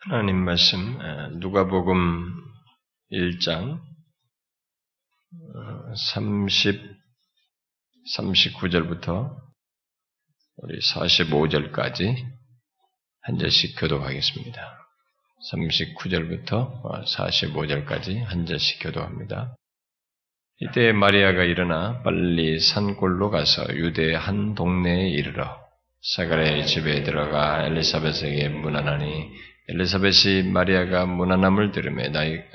하나님 말씀 누가복음 1장 30 39절부터 우리 45절까지 한 절씩 교도하겠습니다. 39절부터 45절까지 한 절씩 교도합니다. 이때 마리아가 일어나 빨리 산골로 가서 유대 한 동네에 이르러 사가랴의 집에 들어가 엘리사벳에게 문안하니 엘리사벳이 마리아가 무난함을 들으며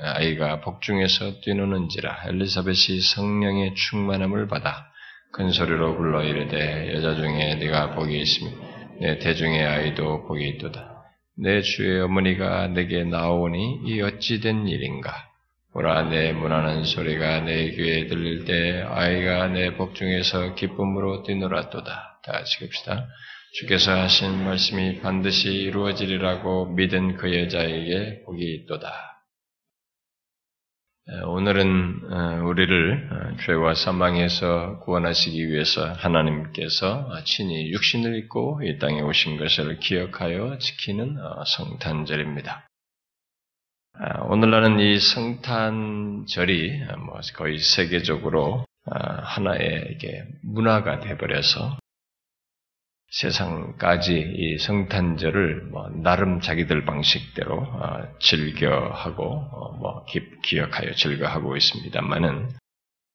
아이가 복중에서 뛰노는지라 엘리사벳이 성령의 충만함을 받아 큰 소리로 불러 이르되 여자 중에 네가 복이 있으며 내 대중의 아이도 복이 있도다. 내 주의 어머니가 내게 나오니 이 어찌 된 일인가? 보라 내 문하는 소리가 내 귀에 들릴 때 아이가 내 복중에서 기쁨으로 뛰놀았도다. 다 같이 읍시다. 주께서 하신 말씀이 반드시 이루어지리라고 믿은 그 여자에게 복이 있도다. 오늘은 어, 우리를 어, 죄와 사망에서 구원하시기 위해서 하나님께서 친히 육신을 입고 이 땅에 오신 것을 기억하여 지키는 어, 성탄절입니다. 아, 오늘날은 이 성탄절이 뭐 거의 세계적으로 하나의 문화가 되어버려서 세상까지 이 성탄절을 뭐 나름 자기들 방식대로 어, 즐겨하고 어, 뭐 기억하여 즐거하고 있습니다만은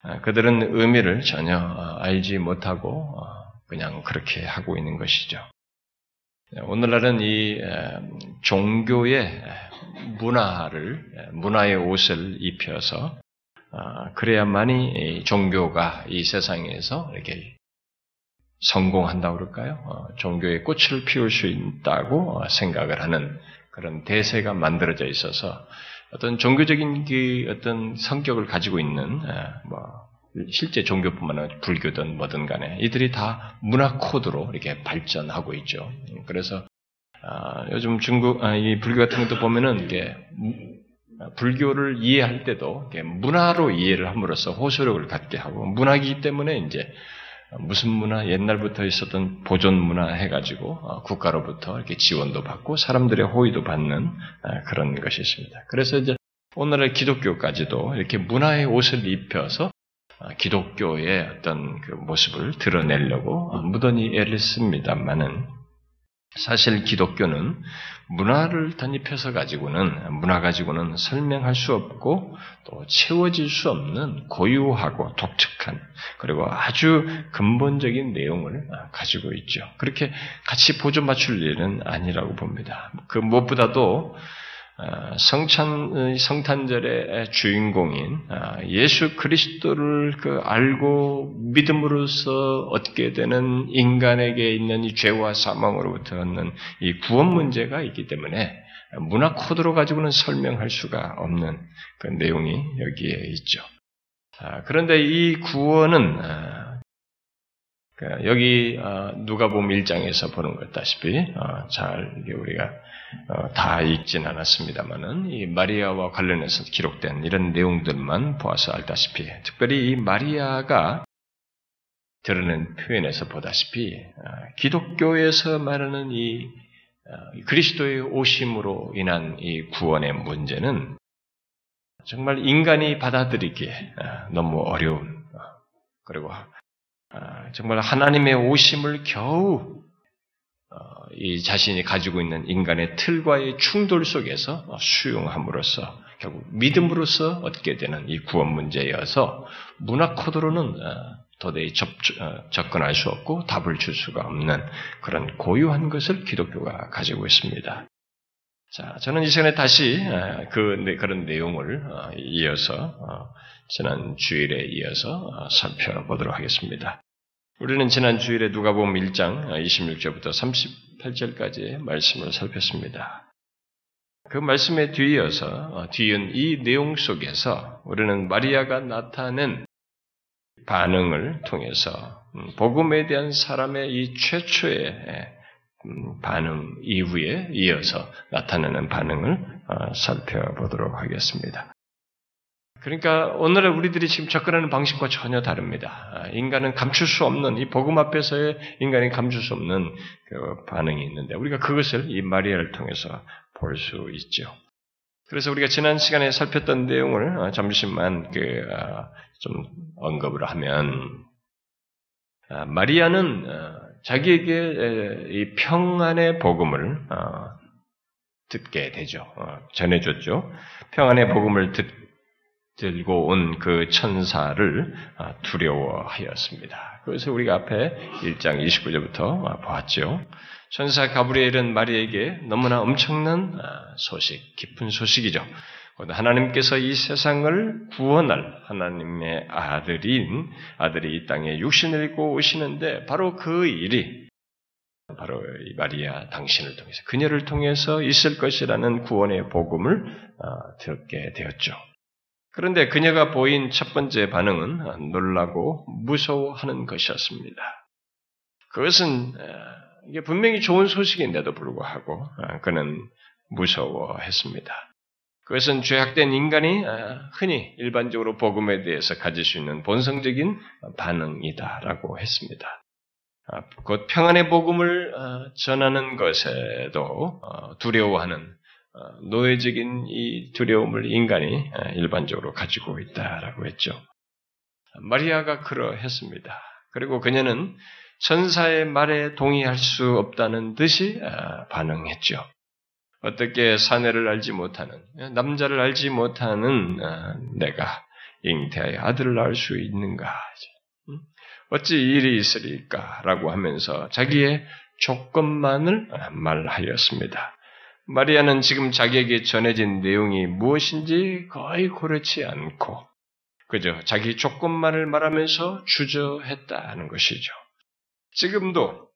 어, 그들은 의미를 전혀 알지 못하고 그냥 그렇게 하고 있는 것이죠. 오늘날은 이 종교의 문화를 문화의 옷을 입혀서 그래야만이 종교가 이 세상에서 이렇게 성공한다고 그럴까요? 어, 종교의 꽃을 피울 수 있다고 생각을 하는 그런 대세가 만들어져 있어서 어떤 종교적인 그 어떤 성격을 가지고 있는 뭐 실제 종교뿐만 아니라 불교든 뭐든 간에 이들이 다 문화 코드로 이렇게 발전하고 있죠. 그래서 아, 요즘 중국 아, 이 불교 같은 것도 보면은 이게 불교를 이해할 때도 문화로 이해를 함으로써 호소력을 갖게 하고 문화이기 때문에 이제 무슨 문화, 옛날부터 있었던 보존 문화 해가지고 어, 국가로부터 이렇게 지원도 받고 사람들의 호의도 받는 어, 그런 것이 있습니다. 그래서 이제 오늘의 기독교까지도 이렇게 문화의 옷을 입혀서 어, 기독교의 어떤 그 모습을 드러내려고 무던히 애를 씁니다만은 사실 기독교는 문화를 단입해서 가지고는 문화 가지고는 설명할 수 없고 또 채워질 수 없는 고유하고 독특한 그리고 아주 근본적인 내용을 가지고 있죠. 그렇게 같이 보조 맞출 일은 아니라고 봅니다. 그 무엇보다도 어, 성찬 성탄절의 주인공인 어, 예수 그리스도를 그 알고 믿음으로써 얻게 되는 인간에게 있는 이 죄와 사망으로부터 얻는 이 구원 문제가 있기 때문에 문화 코드로 가지고는 설명할 수가 없는 그 내용이 여기에 있죠. 그런데 이 구원은 어, 그 여기 누가복음 1장에서 보는 것 다시피 잘 우리가 어, 다 읽진 않았습니다만은 이 마리아와 관련해서 기록된 이런 내용들만 보아서 알다시피 특별히 이 마리아가 드러낸 표현에서 보다시피 어, 기독교에서 말하는 이 어, 그리스도의 오심으로 인한 이 구원의 문제는 정말 인간이 받아들이기에 너무 어려운 그리고 정말 하나님의 오심을 겨우 이 자신이 가지고 있는 인간의 틀과의 충돌 속에서 수용함으로써 결국 믿음으로써 얻게 되는 이 구원 문제여서 문화 코드로는 어, 도저히 접, 어, 접근할 수 없고 답을 줄 수가 없는 그런 고유한 것을 기독교가 가지고 있습니다. 자, 저는 이 시간에 다시 어, 그 그런 내용을 이어서 지난 주일에 이어서 살펴보도록 하겠습니다. 우리는 지난 주일에 누가복음 1장 26절부터 38절까지의 말씀을 살폈습니다. 그 말씀에 뒤이어서 어, 뒤은 이 내용 속에서 우리는 마리아가 나타낸 반응을 통해서 음, 복음에 대한 사람의 이 최초의 음, 반응 이후에 이어서 나타나는 반응을 어, 살펴보도록 하겠습니다. 그러니까 오늘날 우리들이 지금 접근하는 방식과 전혀 다릅니다. 아, 인간은 감출 수 없는 이 복음 앞에서의 인간이 감출 수 없는 그 반응이 있는데 우리가 그것을 이 마리아를 통해서 볼 수 있죠. 그래서 우리가 지난 시간에 살폈던 내용을 어, 잠시만 그좀 아, 언급을 하면 아, 마리아는 어, 자기에게 이 평안의 복음을 어, 듣게 되죠. 전해줬죠. 평안의 복음을 듣 들고 온 그 천사를 아, 두려워하였습니다. 그래서 우리가 앞에 1장 29절부터 보았죠. 천사 가브리엘은 마리에게 너무나 엄청난 아, 소식, 깊은 소식이죠. 하나님께서 이 세상을 구원할 하나님의 아들인 아들이 이 땅에 육신을 입고 오시는데 바로 그 일이 바로 이 마리아 당신을 통해서 그녀를 통해서 있을 것이라는 구원의 복음을 아, 듣게 되었죠. 그런데 그녀가 보인 첫 번째 반응은 놀라고 무서워하는 것이었습니다. 그것은 이게 분명히 좋은 소식인데도 불구하고 그는 무서워했습니다. 그것은 죄악된 인간이 흔히 일반적으로 복음에 대해서 가질 수 있는 본성적인 반응이다라고 했습니다. 곧 평안의 복음을 전하는 것에도 어, 두려워하는 어, 노예적인 이 두려움을 인간이 어, 일반적으로 가지고 있다라고 했죠. 마리아가 그러했습니다. 그리고 그녀는 천사의 말에 동의할 수 없다는 듯이 어, 반응했죠. 어떻게 사내를 알지 못하는, 남자를 알지 못하는 내가 잉태하여 아들을 낳을 수 있는가? 어찌 일이 있으리까? 라고 하면서 자기의 조건만을 말하였습니다. 마리아는 지금 자기에게 전해진 내용이 무엇인지 거의 고르지 않고 그저 자기 조건만을 말하면서 주저했다는 것이죠. 지금도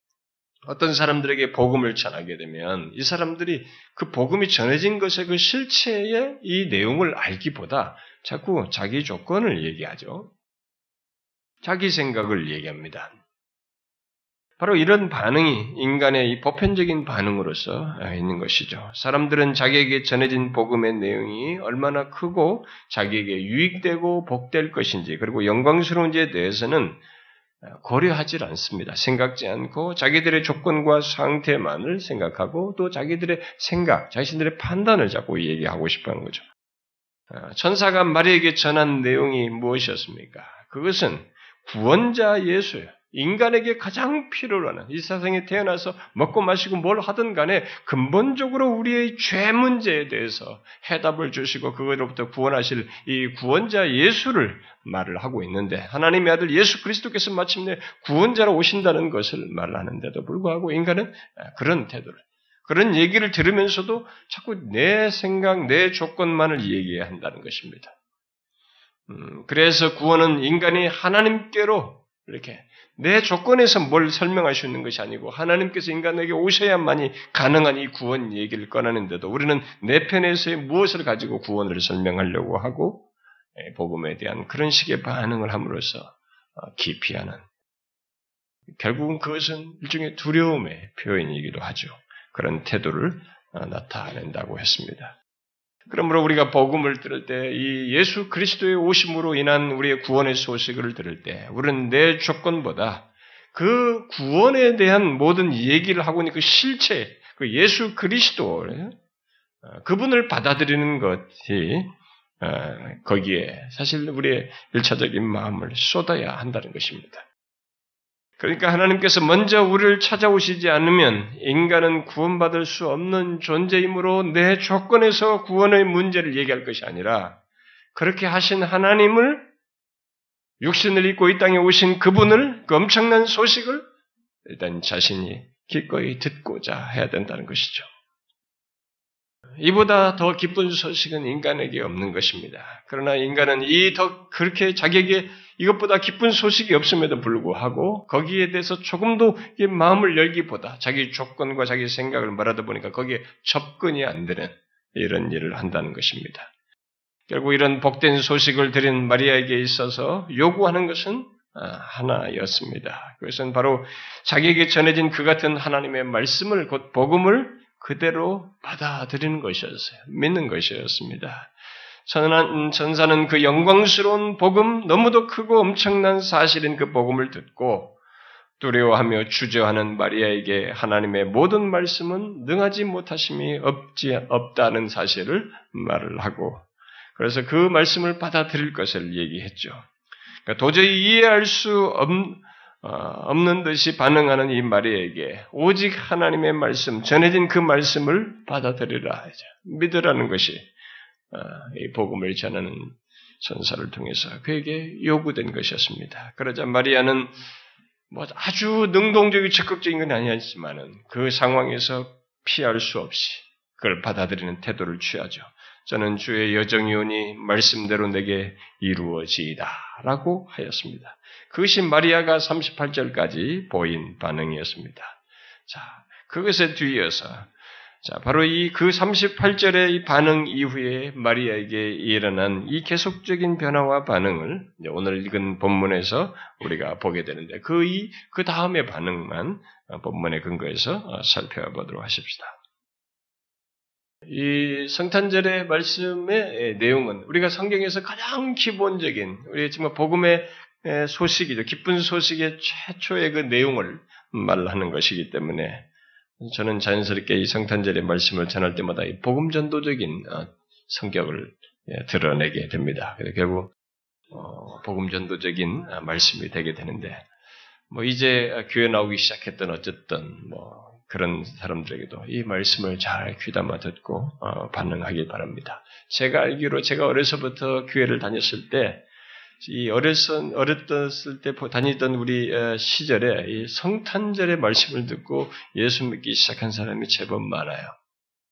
어떤 사람들에게 복음을 전하게 되면 이 사람들이 그 복음이 전해진 것의 그 실체의 이 내용을 알기보다 자꾸 자기 조건을 얘기하죠. 자기 생각을 얘기합니다. 바로 이런 반응이 인간의 이 보편적인 반응으로서 있는 것이죠. 사람들은 자기에게 전해진 복음의 내용이 얼마나 크고 자기에게 유익되고 복될 것인지 그리고 영광스러운지에 대해서는 고려하지 않습니다. 생각지 않고 자기들의 조건과 상태만을 생각하고 또 자기들의 생각, 자신들의 판단을 자꾸 얘기하고 싶어 하는 거죠. 천사가 마리에게 전한 내용이 무엇이었습니까? 그것은 구원자 예수예요. 인간에게 가장 필요로 하는 이 세상에 태어나서 먹고 마시고 뭘 하든 간에 근본적으로 우리의 죄 문제에 대해서 해답을 주시고 그것으로부터 구원하실 이 구원자 예수를 말을 하고 있는데 하나님의 아들 예수 그리스도께서 마침내 구원자로 오신다는 것을 말하는데도 불구하고 인간은 그런 태도를 그런 얘기를 들으면서도 자꾸 내 생각, 내 조건만을 얘기해야 한다는 것입니다. 음, 그래서 구원은 인간이 하나님께로 이렇게 내 조건에서 뭘 있는 것이 아니고 하나님께서 인간에게 오셔야만이 가능한 이 구원 얘기를 꺼내는데도 우리는 내 편에서의 무엇을 가지고 구원을 설명하려고 하고 예, 복음에 대한 그런 식의 반응을 함으로써 어, 기피하는 결국은 그것은 일종의 두려움의 표현이기도 하죠. 그런 태도를 어, 나타낸다고 했습니다. 그러므로 우리가 복음을 들을 때 이 예수 그리스도의 오심으로 인한 우리의 구원의 소식을 들을 때 우리는 내 조건보다 그 구원에 대한 모든 얘기를 하고 있는 그 실체, 그 예수 그리스도 어, 그분을 받아들이는 것이 어, 거기에 사실 우리의 일차적인 마음을 쏟아야 한다는 것입니다. 그러니까 하나님께서 먼저 우리를 찾아오시지 않으면 인간은 구원받을 수 없는 존재이므로 내 조건에서 구원의 문제를 얘기할 것이 아니라 그렇게 하신 하나님을 육신을 입고 이 땅에 오신 그분을 그 엄청난 소식을 일단 자신이 기꺼이 듣고자 해야 된다는 것이죠. 이보다 더 기쁜 소식은 인간에게 없는 것입니다. 그러나 인간은 이 더 그렇게 자기에게 이것보다 기쁜 소식이 없음에도 불구하고 거기에 대해서 조금도 마음을 열기보다 자기 조건과 자기 생각을 말하다 보니까 거기에 접근이 안 되는 이런 일을 한다는 것입니다. 결국 이런 복된 소식을 들은 마리아에게 있어서 요구하는 것은 아, 하나였습니다. 그것은 바로 자기에게 전해진 그 같은 하나님의 말씀을 곧 복음을 그대로 받아들이는 것이었어요. 믿는 것이었습니다. 전한, 전사는 그 영광스러운 복음, 너무도 크고 엄청난 사실인 그 복음을 듣고 두려워하며 주저하는 마리아에게 하나님의 모든 말씀은 능하지 못하심이 없지, 없다는 사실을 말을 하고 그래서 그 말씀을 받아들일 것을 얘기했죠. 그러니까 도저히 이해할 수 없, 어, 없는 듯이 반응하는 이 마리아에게 오직 하나님의 말씀, 전해진 그 말씀을 받아들이라, 믿으라는 것이 어, 이 복음을 전하는 선사를 통해서 그에게 요구된 것이었습니다. 그러자 마리아는 뭐 아주 능동적이고 적극적인 건 아니었지만은 그 상황에서 피할 수 없이 그걸 받아들이는 태도를 취하죠. 저는 주의 여정이 오니 말씀대로 내게 이루어지이다. 라고 하였습니다. 그것이 마리아가 38절까지 보인 반응이었습니다. 자, 그것에 뒤이어서 자, 바로 이 그 38절의 이 반응 이후에 마리아에게 일어난 이 계속적인 변화와 반응을 오늘 읽은 본문에서 우리가 보게 되는데 그 이, 그 다음의 반응만 본문의 근거에서 살펴보도록 하십시다. 이 성탄절의 말씀의 내용은 우리가 성경에서 가장 기본적인 우리 지금 복음의 소식이죠. 기쁜 소식의 최초의 그 내용을 말하는 것이기 때문에 저는 자연스럽게 이 성탄절의 말씀을 전할 때마다 이 복음 전도적인 어, 성격을 예, 드러내게 됩니다. 결국 어, 복음 전도적인 어, 말씀이 되게 되는데 뭐 이제 교회 나오기 시작했던 어쨌든 뭐 그런 사람들에게도 이 말씀을 잘 귀담아 듣고 반응하길 바랍니다. 제가 알기로 제가 어려서부터 교회를 다녔을 때 이 어렸을, 어렸을 때 다니던 우리 시절에 이 성탄절의 말씀을 듣고 예수 믿기 시작한 사람이 제법 많아요.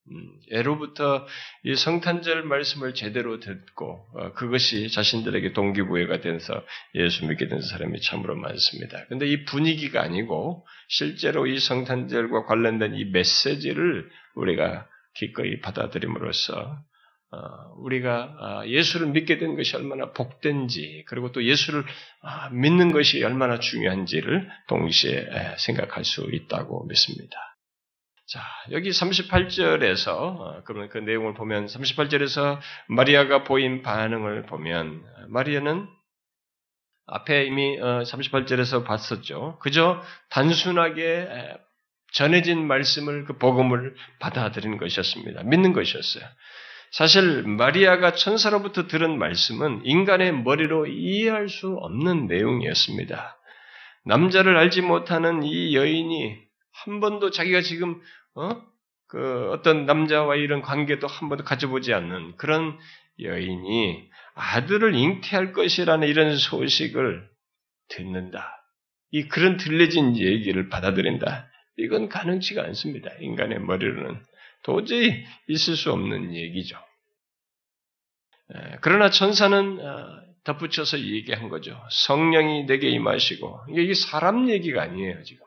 음, 예로부터 이 성탄절 말씀을 제대로 듣고 어, 그것이 자신들에게 동기부여가 돼서 예수 믿게 된 사람이 참으로 많습니다. 근데 이 분위기가 아니고 실제로 이 성탄절과 관련된 이 메시지를 우리가 기꺼이 받아들임으로써 어, 우리가 아, 예수를 믿게 된 것이 얼마나 복된지, 그리고 또 예수를 아, 믿는 것이 얼마나 중요한지를 동시에 생각할 수 있다고 믿습니다. 자, 여기 38절에서, 어, 그러면 그 내용을 보면, 38절에서 마리아가 보인 반응을 보면, 마리아는 앞에 이미 38절에서 어, 봤었죠. 그저 단순하게 전해진 말씀을, 그 복음을 받아들이는 것이었습니다. 믿는 것이었어요. 사실 마리아가 천사로부터 들은 말씀은 인간의 머리로 이해할 수 없는 내용이었습니다. 남자를 알지 못하는 이 여인이 한 번도 자기가 지금 어? 그 어떤 남자와 이런 관계도 한 번도 가져보지 않는 그런 여인이 아들을 잉태할 것이라는 이런 소식을 듣는다. 이 그런 들려진 얘기를 받아들인다. 이건 가능치가 않습니다. 인간의 머리로는. 도저히 있을 수 없는 얘기죠. 그러나 천사는 어, 덧붙여서 얘기한 거죠. 성령이 내게 임하시고 이게 사람 얘기가 아니에요 지금.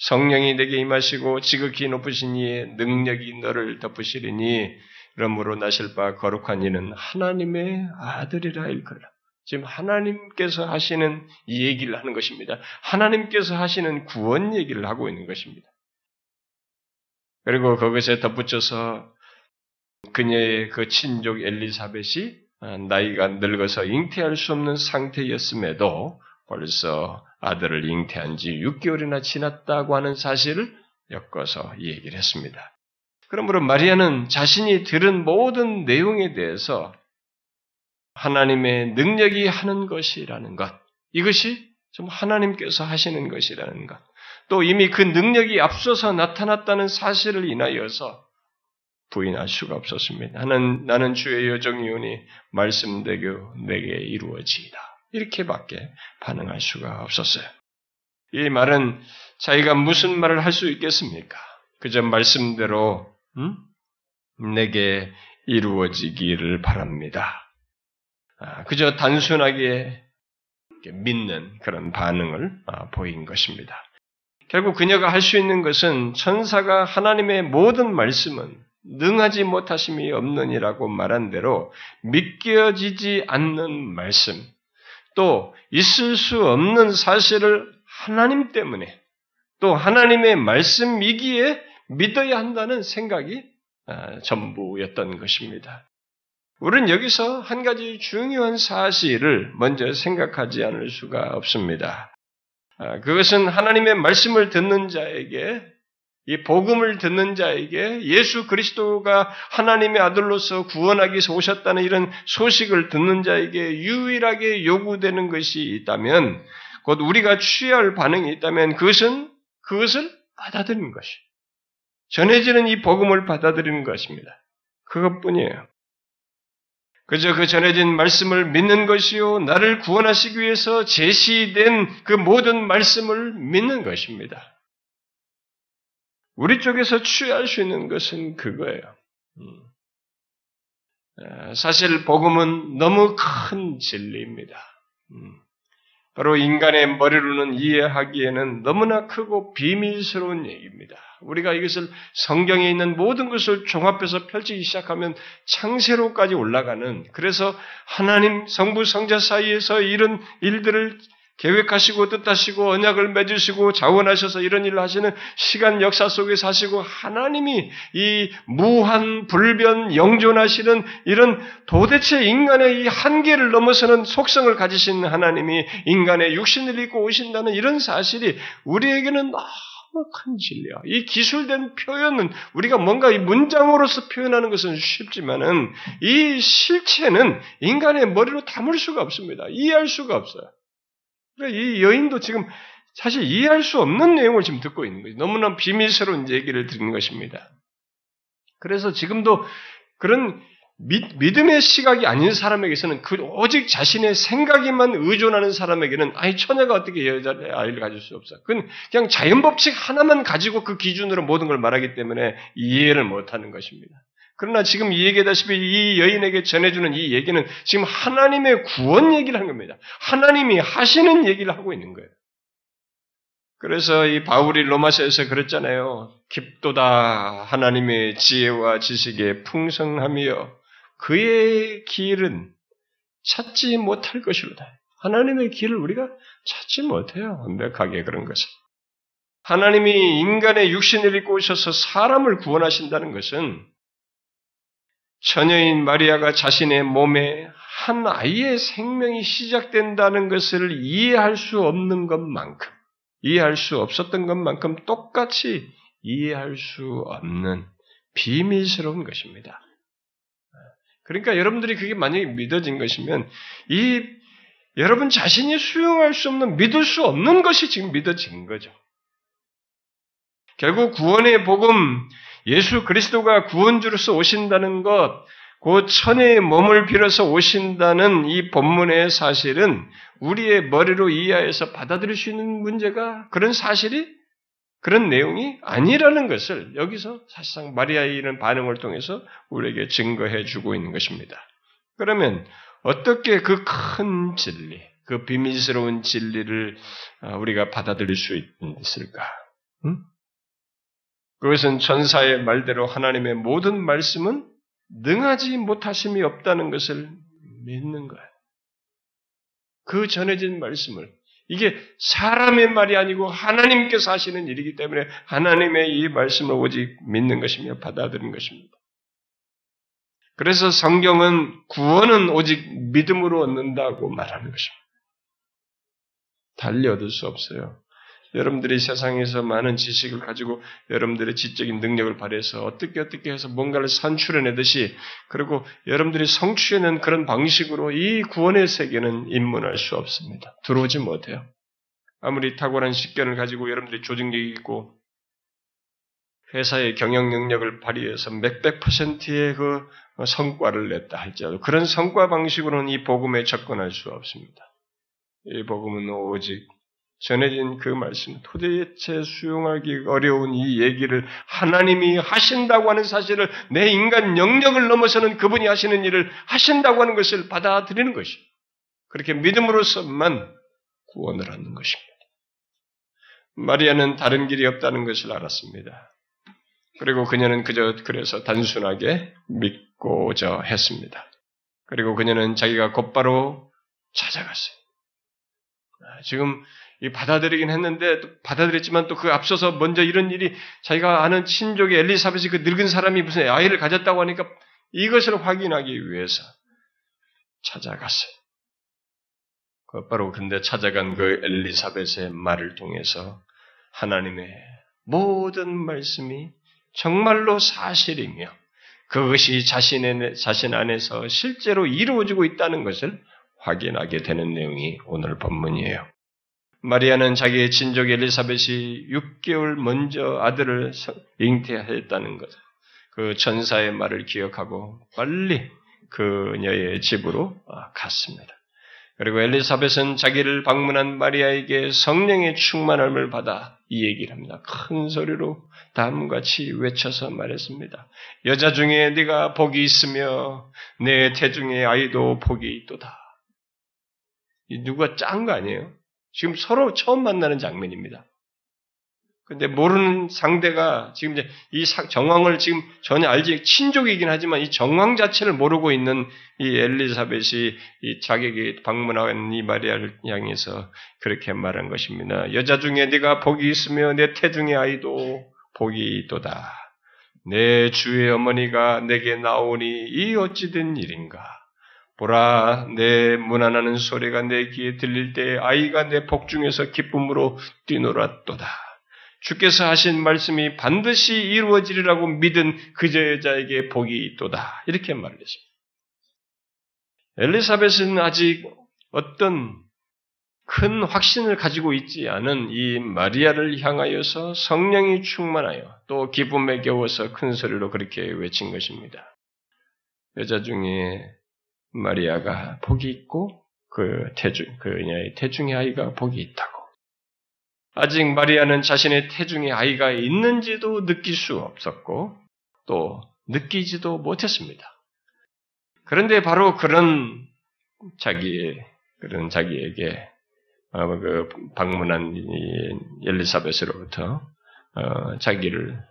성령이 내게 임하시고 지극히 높으신 이의 능력이 너를 덮으시리니 그러므로 나실 바 거룩한 이는 하나님의 아들이라 일컬라. 지금 하나님께서 하시는 이 얘기를 하는 것입니다. 하나님께서 하시는 구원 얘기를 하고 있는 것입니다. 그리고 그것에 덧붙여서 그녀의 그 친족 엘리사벳이 나이가 늙어서 잉태할 수 없는 상태였음에도 벌써 아들을 잉태한 지 6개월이나 지났다고 하는 사실을 엮어서 얘기를 했습니다. 그러므로 마리아는 자신이 들은 모든 내용에 대해서 하나님의 능력이 하는 것이라는 것, 이것이 좀 하나님께서 하시는 것이라는 것, 또 이미 그 능력이 앞서서 나타났다는 사실을 인하여서 부인할 수가 없었습니다. 나는, 나는 주의 여정이오니 말씀대교 내게 이루어지이다. 이렇게밖에 반응할 수가 없었어요. 이 말은 자기가 무슨 말을 할 수 있겠습니까? 그저 말씀대로 음? 내게 이루어지기를 바랍니다. 아, 그저 단순하게 믿는 그런 반응을 아, 보인 것입니다. 결국 그녀가 할 수 있는 것은 천사가 하나님의 모든 말씀은 능하지 못하심이 없느니라고 말한 대로 믿겨지지 않는 말씀, 또 있을 수 없는 사실을 하나님 때문에 또 하나님의 말씀이기에 믿어야 한다는 생각이 아, 전부였던 것입니다. 우리는 여기서 한 가지 중요한 사실을 먼저 생각하지 않을 수가 없습니다. 아, 그것은 하나님의 말씀을 듣는 자에게 이 복음을 듣는 자에게 예수 그리스도가 하나님의 아들로서 구원하기 위해서 오셨다는 이런 소식을 듣는 자에게 유일하게 요구되는 것이 있다면 곧 우리가 취할 반응이 있다면 그것은 그것을 받아들이는 것이 전해지는 이 복음을 받아들이는 것입니다. 그것뿐이에요. 그저 그 전해진 말씀을 믿는 것이요 나를 구원하시기 위해서 제시된 그 모든 말씀을 믿는 것입니다. 우리 쪽에서 취할 수 있는 것은 그거예요. 음. 사실 복음은 너무 큰 진리입니다. 음. 바로 인간의 머리로는 이해하기에는 너무나 크고 비밀스러운 얘기입니다. 우리가 이것을 성경에 있는 모든 것을 종합해서 펼치기 시작하면 창세로까지 올라가는 그래서 하나님 성부 성자 사이에서 이런 일들을 계획하시고 뜻하시고 언약을 맺으시고 자원하셔서 이런 일을 하시는 시간 역사 속에 사시고 하나님이 이 무한 불변 영존하시는 이런 도대체 인간의 이 한계를 넘어서는 속성을 가지신 하나님이 인간의 육신을 입고 오신다는 이런 사실이 우리에게는 너무 큰 진리야. 이 기술된 표현은 우리가 뭔가 이 문장으로서 표현하는 것은 쉽지만은 이 실체는 인간의 머리로 담을 수가 없습니다. 이해할 수가 없어요. 그러니까 이 여인도 지금 사실 이해할 수 없는 내용을 지금 듣고 있는 거죠. 너무나 비밀스러운 얘기를 듣는 것입니다. 그래서 지금도 그런 믿, 음의 시각이 아닌 사람에게서는 그 오직 자신의 생각에만 의존하는 사람에게는 아이 처녀가 어떻게 여자 아이를 가질 수 없어. 그건 그냥 자연 법칙 하나만 가지고 그 기준으로 모든 걸 말하기 때문에 이해를 못하는 것입니다. 그러나 지금 이 얘기다시피 이 여인에게 전해주는 이 얘기는 지금 하나님의 구원 얘기를 한 겁니다. 하나님이 하시는 얘기를 하고 있는 거예요. 그래서 이 바울이 로마서에서 그랬잖아요. 깊도다 하나님의 지혜와 지식의 풍성함이여 그의 길은 찾지 못할 것이로다. 하나님의 길을 우리가 찾지 못해요. 완벽하게 그런 것은. 하나님이 인간의 육신을 입고 오셔서 사람을 구원하신다는 것은 처녀인 마리아가 자신의 몸에 한 아이의 생명이 시작된다는 것을 이해할 수 없는 것만큼, 이해할 수 없었던 것만큼 똑같이 이해할 수 없는 비밀스러운 것입니다. 그러니까 여러분들이 그게 만약에 믿어진 것이면 이 여러분 자신이 수용할 수 없는 믿을 수 없는 것이 지금 믿어진 거죠. 결국 구원의 복음, 예수 그리스도가 구원주로서 오신다는 것, 그 천의 몸을 빌어서 오신다는 이 본문의 사실은 우리의 머리로 이해해서 받아들일 수 있는 문제가 그런 사실이 그런 내용이 아니라는 것을 여기서 사실상 마리아의 이런 반응을 통해서 우리에게 증거해 주고 있는 것입니다. 그러면 어떻게 그 큰 진리, 그 비밀스러운 진리를 아, 우리가 받아들일 수 있을까? 응? 그것은 전사의 말대로 하나님의 모든 말씀은 능하지 못하심이 없다는 것을 믿는 거예요. 그 전해진 말씀을 이게 사람의 말이 아니고 하나님께서 하시는 일이기 때문에 하나님의 이 말씀을 오직 믿는 것이며 받아들이는 것입니다. 그래서 성경은 구원은 오직 믿음으로 얻는다고 말하는 것입니다. 달리 얻을 수 없어요. 여러분들이 세상에서 많은 지식을 가지고 여러분들의 지적인 능력을 발휘해서 어떻게 어떻게 해서 뭔가를 산출해내듯이 그리고 여러분들이 성취해낸 그런 방식으로 이 구원의 세계는 입문할 수 없습니다. 들어오지 못해요. 아무리 탁월한 식견을 가지고 여러분들이 조직력이 있고 회사의 경영 능력을 발휘해서 몇백 퍼센트의 그 성과를 냈다 할지라도 그런 성과 방식으로는 이 복음에 접근할 수 없습니다. 이 복음은 오직 전해진 그 말씀, 도대체 수용하기 어려운 이 얘기를 하나님이 하신다고 하는 사실을 내 인간 영역을 넘어서는 그분이 하시는 일을 하신다고 하는 것을 받아들이는 것이 그렇게 믿음으로서만 구원을 얻는 것입니다. 마리아는 다른 길이 없다는 것을 알았습니다. 그리고 그녀는 그저 그래서 단순하게 믿고자 했습니다. 그리고 그녀는 자기가 곧바로 찾아갔어요. 아, 지금 이 받아들이긴 했는데 받아들였지만 또 그 앞서서 먼저 이런 일이 자기가 아는 친족의 엘리사벳이 그 늙은 사람이 무슨 아이를 가졌다고 하니까 이것을 확인하기 위해서 찾아갔어요. 바로 근데 찾아간 그 엘리사벳의 말을 통해서 하나님의 모든 말씀이 정말로 사실이며 그것이 자신의, 자신 안에서 실제로 이루어지고 있다는 것을 확인하게 되는 내용이 오늘 본문이에요. 마리아는 자기의 친족 엘리사벳이 6개월 먼저 아들을 잉태했다는 것, 그 전사의 말을 기억하고 빨리 그녀의 집으로 갔습니다. 그리고 엘리사벳은 자기를 방문한 마리아에게 성령의 충만함을 받아 이 얘기를 합니다. 큰 소리로 다음같이 외쳐서 말했습니다. 여자 중에 네가 복이 있으며 내 태중의 아이도 복이 있도다. 누가 짠 거 아니에요? 지금 서로 처음 만나는 장면입니다. 근데 모르는 상대가 지금 이제 이 정황을 지금 전혀 알지 친족이긴 하지만 이 정황 자체를 모르고 있는 이 엘리사벳이 이 자객이 방문한 이 마리아를 향해서 그렇게 말한 것입니다. 여자 중에 네가 복이 있으며 내 태중의 아이도 복이 있도다. 내 주의 어머니가 내게 나오니 이 어찌된 일인가? 보라, 내 문안하는 소리가 내 귀에 들릴 때 아이가 내 복중에서 기쁨으로 뛰놀았도다. 주께서 하신 말씀이 반드시 이루어지리라고 믿은 그저 여자에게 복이 있도다. 이렇게 말했습니다. 엘리사벳은 아직 어떤 큰 확신을 가지고 있지 않은 이 마리아를 향하여서 성령이 충만하여 또 기쁨에 겨워서 큰 소리로 그렇게 외친 것입니다. 여자 중에 마리아가 복이 있고 그 태중, 그녀의 태중의 아이가 복이 있다고. 아직 마리아는 자신의 태중에 아이가 있는지도 느낄 수 없었고 또 느끼지도 못했습니다. 그런데 바로 그런 자기 그런 자기에게 어, 그 방문한 엘리사벳으로부터 어, 자기를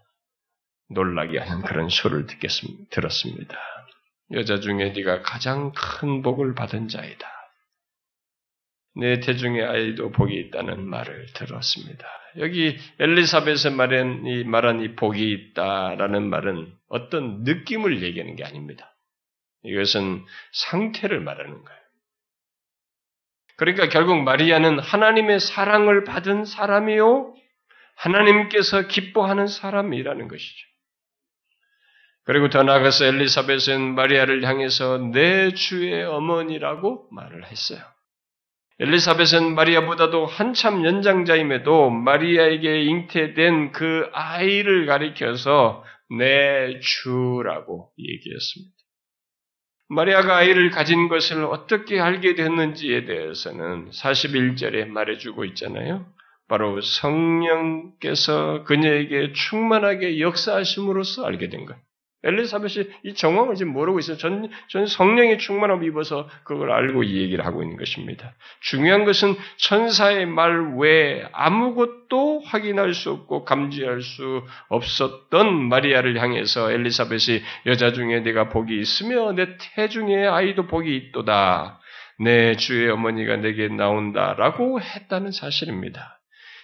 놀라게 하는 그런 소를 듣겠습, 들었습니다. 여자 중에 네가 가장 큰 복을 받은 자이다. 내 태중의 아이도 복이 있다는 말을 들었습니다. 여기 엘리사벳의 말한 이 말한 이 복이 있다라는 말은 어떤 느낌을 얘기하는 게 아닙니다. 이것은 상태를 말하는 거예요. 그러니까 결국 마리아는 하나님의 사랑을 받은 사람이요, 하나님께서 기뻐하는 사람이라는 것이죠. 그리고 더 나아가서 엘리사벳은 마리아를 향해서 내 주의 어머니라고 말을 했어요. 엘리사벳은 마리아보다도 한참 연장자임에도 마리아에게 잉태된 그 아이를 가리켜서 내 주라고 얘기했습니다. 마리아가 아이를 가진 것을 어떻게 알게 됐는지에 대해서는 41절에 말해주고 있잖아요. 바로 성령께서 그녀에게 충만하게 역사하심으로써 알게 된 거예요. 엘리사벳이 이 정황을 지금 모르고 있어요. 전, 전 성령의 충만함을 입어서 그걸 알고 이 얘기를 하고 있는 것입니다. 중요한 것은 천사의 말 외에 아무것도 확인할 수 없고 감지할 수 없었던 마리아를 향해서 엘리사벳이 여자 중에 내가 복이 있으며 내 태중에 아이도 복이 있도다. 내 주의 어머니가 내게 나온다 라고 했다는 사실입니다.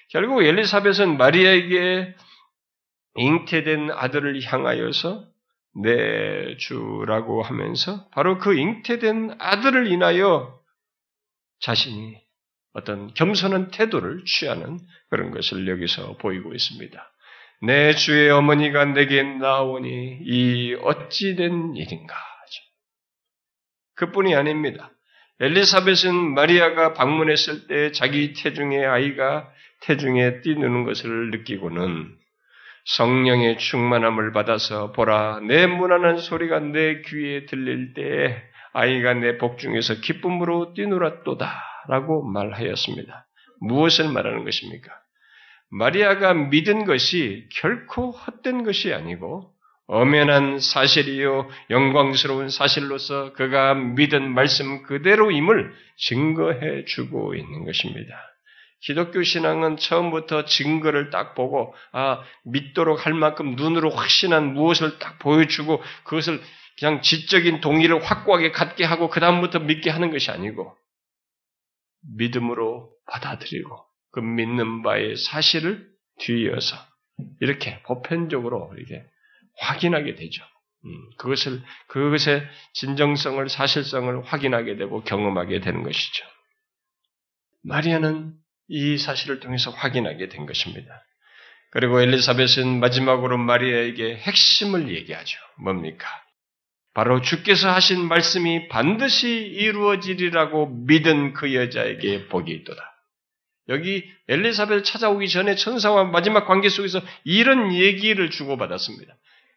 결국 엘리사벳은 마리아에게 잉태된 아들을 향하여서 내 주라고 하면서 바로 그 잉태된 아들을 인하여 자신이 어떤 겸손한 태도를 취하는 그런 것을 여기서 보이고 있습니다. 내 주의 어머니가 내게 나오니 이 어찌된 일인가. 그뿐이 아닙니다. 엘리사벳은 마리아가 방문했을 때 자기 태중의 아이가 태중에 뛰누는 것을 느끼고는 성령의 충만함을 받아서 보라 내 무난한 소리가 내 귀에 들릴 때 아이가 내 복중에서 기쁨으로 뛰놀았도다라고 말하였습니다. 무엇을 말하는 것입니까? 마리아가 믿은 것이 결코 헛된 것이 아니고 엄연한 사실이요 영광스러운 사실로서 그가 믿은 말씀 그대로임을 증거해 주고 있는 것입니다. 기독교 신앙은 처음부터 증거를 딱 보고 아 믿도록 할 만큼 눈으로 확신한 무엇을 딱 보여주고 그것을 그냥 지적인 동의를 확고하게 갖게 하고 그 다음부터 믿게 하는 것이 아니고 믿음으로 받아들이고 그 믿는 바의 사실을 뒤이어서 이렇게 보편적으로 이렇게 확인하게 되죠. 음, 그것을 그것의 진정성을 사실성을 확인하게 되고 경험하게 되는 것이죠. 마리아는 이 사실을 통해서 확인하게 된 것입니다. 그리고 엘리사벳은 마지막으로 마리아에게 핵심을 얘기하죠. 뭡니까? 바로 주께서 하신 말씀이 반드시 이루어지리라고 믿은 그 여자에게 복이 있도다. 여기 엘리사벳 찾아오기 전에 천사와 마지막 관계 속에서 이런 얘기를 주고받았습니다.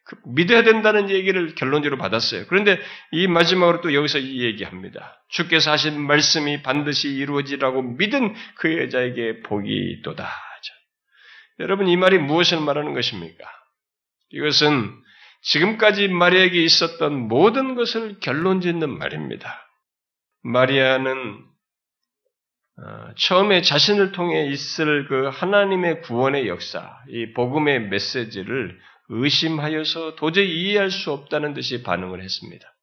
그 믿어야 된다는 얘기를 결론적으로 받았어요. 그런데 이 마지막으로 또 여기서 이 얘기합니다. 주께서 하신 말씀이 반드시 이루어지라고 믿은 그 여자에게 복이 있도다. 여러분 이 말이 무엇을 말하는 것입니까? 이것은 지금까지 마리아에게 있었던 모든 것을 결론 짓는 말입니다. 마리아는 어, 처음에 자신을 통해 있을 그 하나님의 구원의 역사, 이 복음의 메시지를 의심하여서 도저히 이해할 수 없다는 듯이 반응을 했습니다.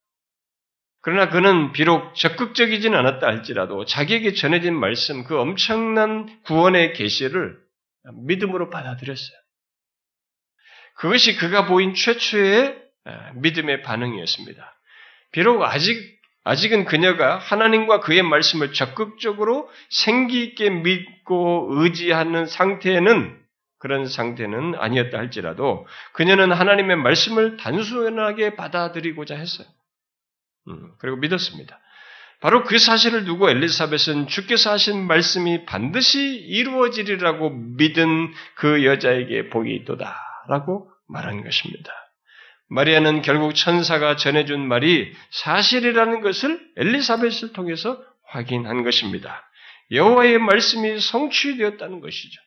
그러나 그는 비록 적극적이진 않았다 할지라도 자기에게 전해진 말씀, 그 엄청난 구원의 계시를 믿음으로 받아들였어요. 그것이 그가 보인 최초의 믿음의 반응이었습니다. 비록 아직 아직은 그녀가 하나님과 그의 말씀을 적극적으로 생기 있게 믿고 의지하는 상태는 그런 상태는 아니었다 할지라도 그녀는 하나님의 말씀을 단순하게 받아들이고자 했어요. 음, 그리고 믿었습니다. 바로 그 사실을 두고 엘리사벳은 주께서 하신 말씀이 반드시 이루어지리라고 믿은 그 여자에게 복이 있도다라고 말한 것입니다. 마리아는 결국 천사가 전해준 말이 사실이라는 것을 엘리사벳을 통해서 확인한 것입니다. 여호와의 말씀이 성취되었다는 것이죠.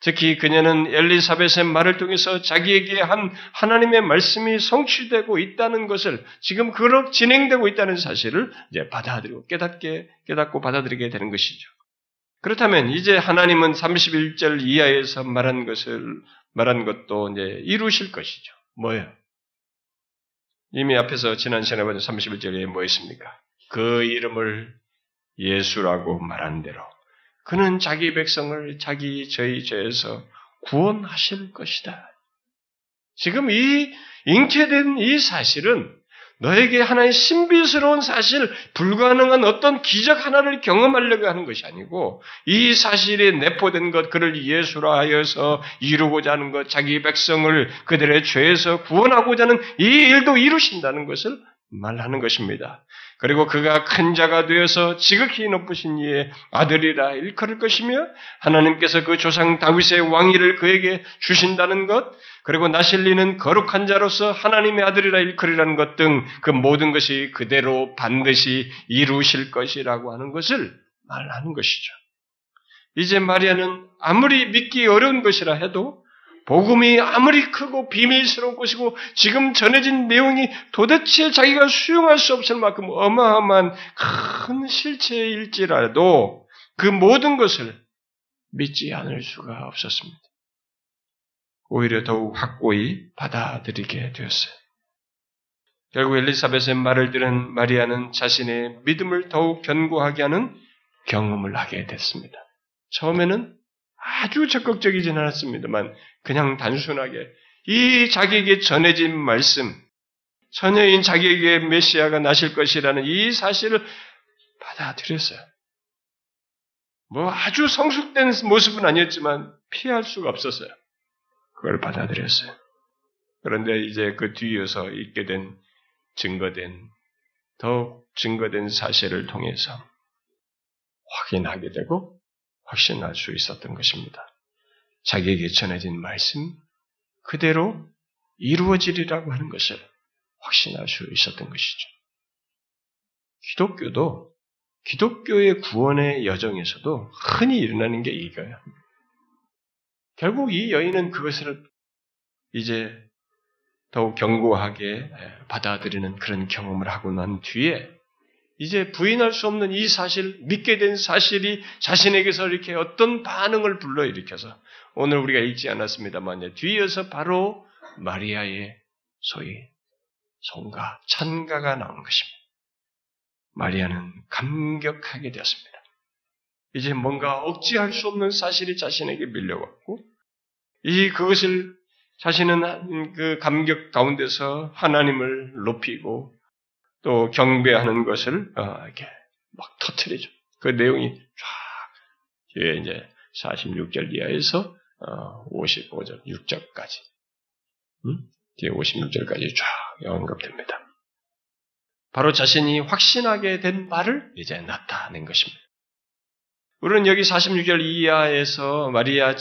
특히 그녀는 엘리사벳의 말을 통해서 자기에게 한 하나님의 말씀이 성취되고 있다는 것을 지금 그렇게 진행되고 있다는 사실을 이제 받아들이고 깨닫게 깨닫고 받아들이게 되는 것이죠. 그렇다면 이제 하나님은 31절 이하에서 말한 것을 말한 것도 이제 이루실 것이죠. 뭐예요? 이미 앞에서 지난 시간에 본 31절에 뭐 있습니까? 그 이름을 예수라고 말한 대로 그는 자기 백성을 자기 저희 죄에서 구원하실 것이다. 지금 이 잉태된 이 사실은 너에게 하나의 신비스러운 사실, 불가능한 어떤 기적 하나를 경험하려고 하는 것이 아니고 이 사실에 내포된 것, 그를 예수라 하여서 이루고자 하는 것, 자기 백성을 그들의 죄에서 구원하고자 하는 이 일도 이루신다는 것을 말하는 것입니다. 그리고 그가 큰 자가 되어서 지극히 높으신 이의 아들이라 일컬을 것이며 하나님께서 그 조상 다윗의 왕위를 그에게 주신다는 것, 그리고 나실리는 거룩한 자로서 하나님의 아들이라 일컬이라는 것 등 그 모든 것이 그대로 반드시 이루실 것이라고 하는 것을 말하는 것이죠. 이제 마리아는 아무리 믿기 어려운 것이라 해도 복음이 아무리 크고 비밀스러운 것이고 지금 전해진 내용이 도대체 자기가 수용할 수 없을 만큼 어마어마한 큰 실체일지라도 그 모든 것을 믿지 않을 수가 없었습니다. 오히려 더욱 확고히 받아들이게 되었어요. 결국 엘리사벳의 말을 들은 마리아는 자신의 믿음을 더욱 견고하게 하는 경험을 하게 됐습니다. 처음에는 아주 적극적이진 않았습니다만 그냥 단순하게 이 자기에게 전해진 말씀, 처녀인 자기에게 메시아가 나실 것이라는 이 사실을 받아들였어요. 뭐 아주 성숙된 모습은 아니었지만 피할 수가 없었어요. 그걸 받아들였어요. 그런데 이제 그 뒤에서 있게 된 증거된 더욱 증거된 사실을 통해서 확인하게 되고 확신할 수 있었던 것입니다. 자기에게 전해진 말씀 그대로 이루어지리라고 하는 것을 확신할 수 있었던 것이죠. 기독교도 기독교의 구원의 여정에서도 흔히 일어나는 게 이거예요. 결국 이 여인은 그것을 이제 더욱 견고하게 받아들이는 그런 경험을 하고 난 뒤에 이제 부인할 수 없는 이 사실, 믿게 된 사실이 자신에게서 이렇게 어떤 반응을 불러일으켜서 오늘 우리가 읽지 않았습니다만 뒤에서 바로 마리아의 소위 송가, 찬가가 나온 것입니다. 마리아는 감격하게 되었습니다. 이제 뭔가 억지할 수 없는 사실이 자신에게 밀려왔고, 이 그것을 자신은 그 감격 가운데서 하나님을 높이고 또 경배하는 것을 어, 이렇게 막 터트리죠. 그 내용이 쫙 뒤에 이제 46절 이하에서 55절, 6절까지 음? 뒤에 56절까지 쫙 언급됩니다. 바로 자신이 확신하게 된 바를 이제 나타낸 것입니다. 우리는 여기 46절 이하에서 마리아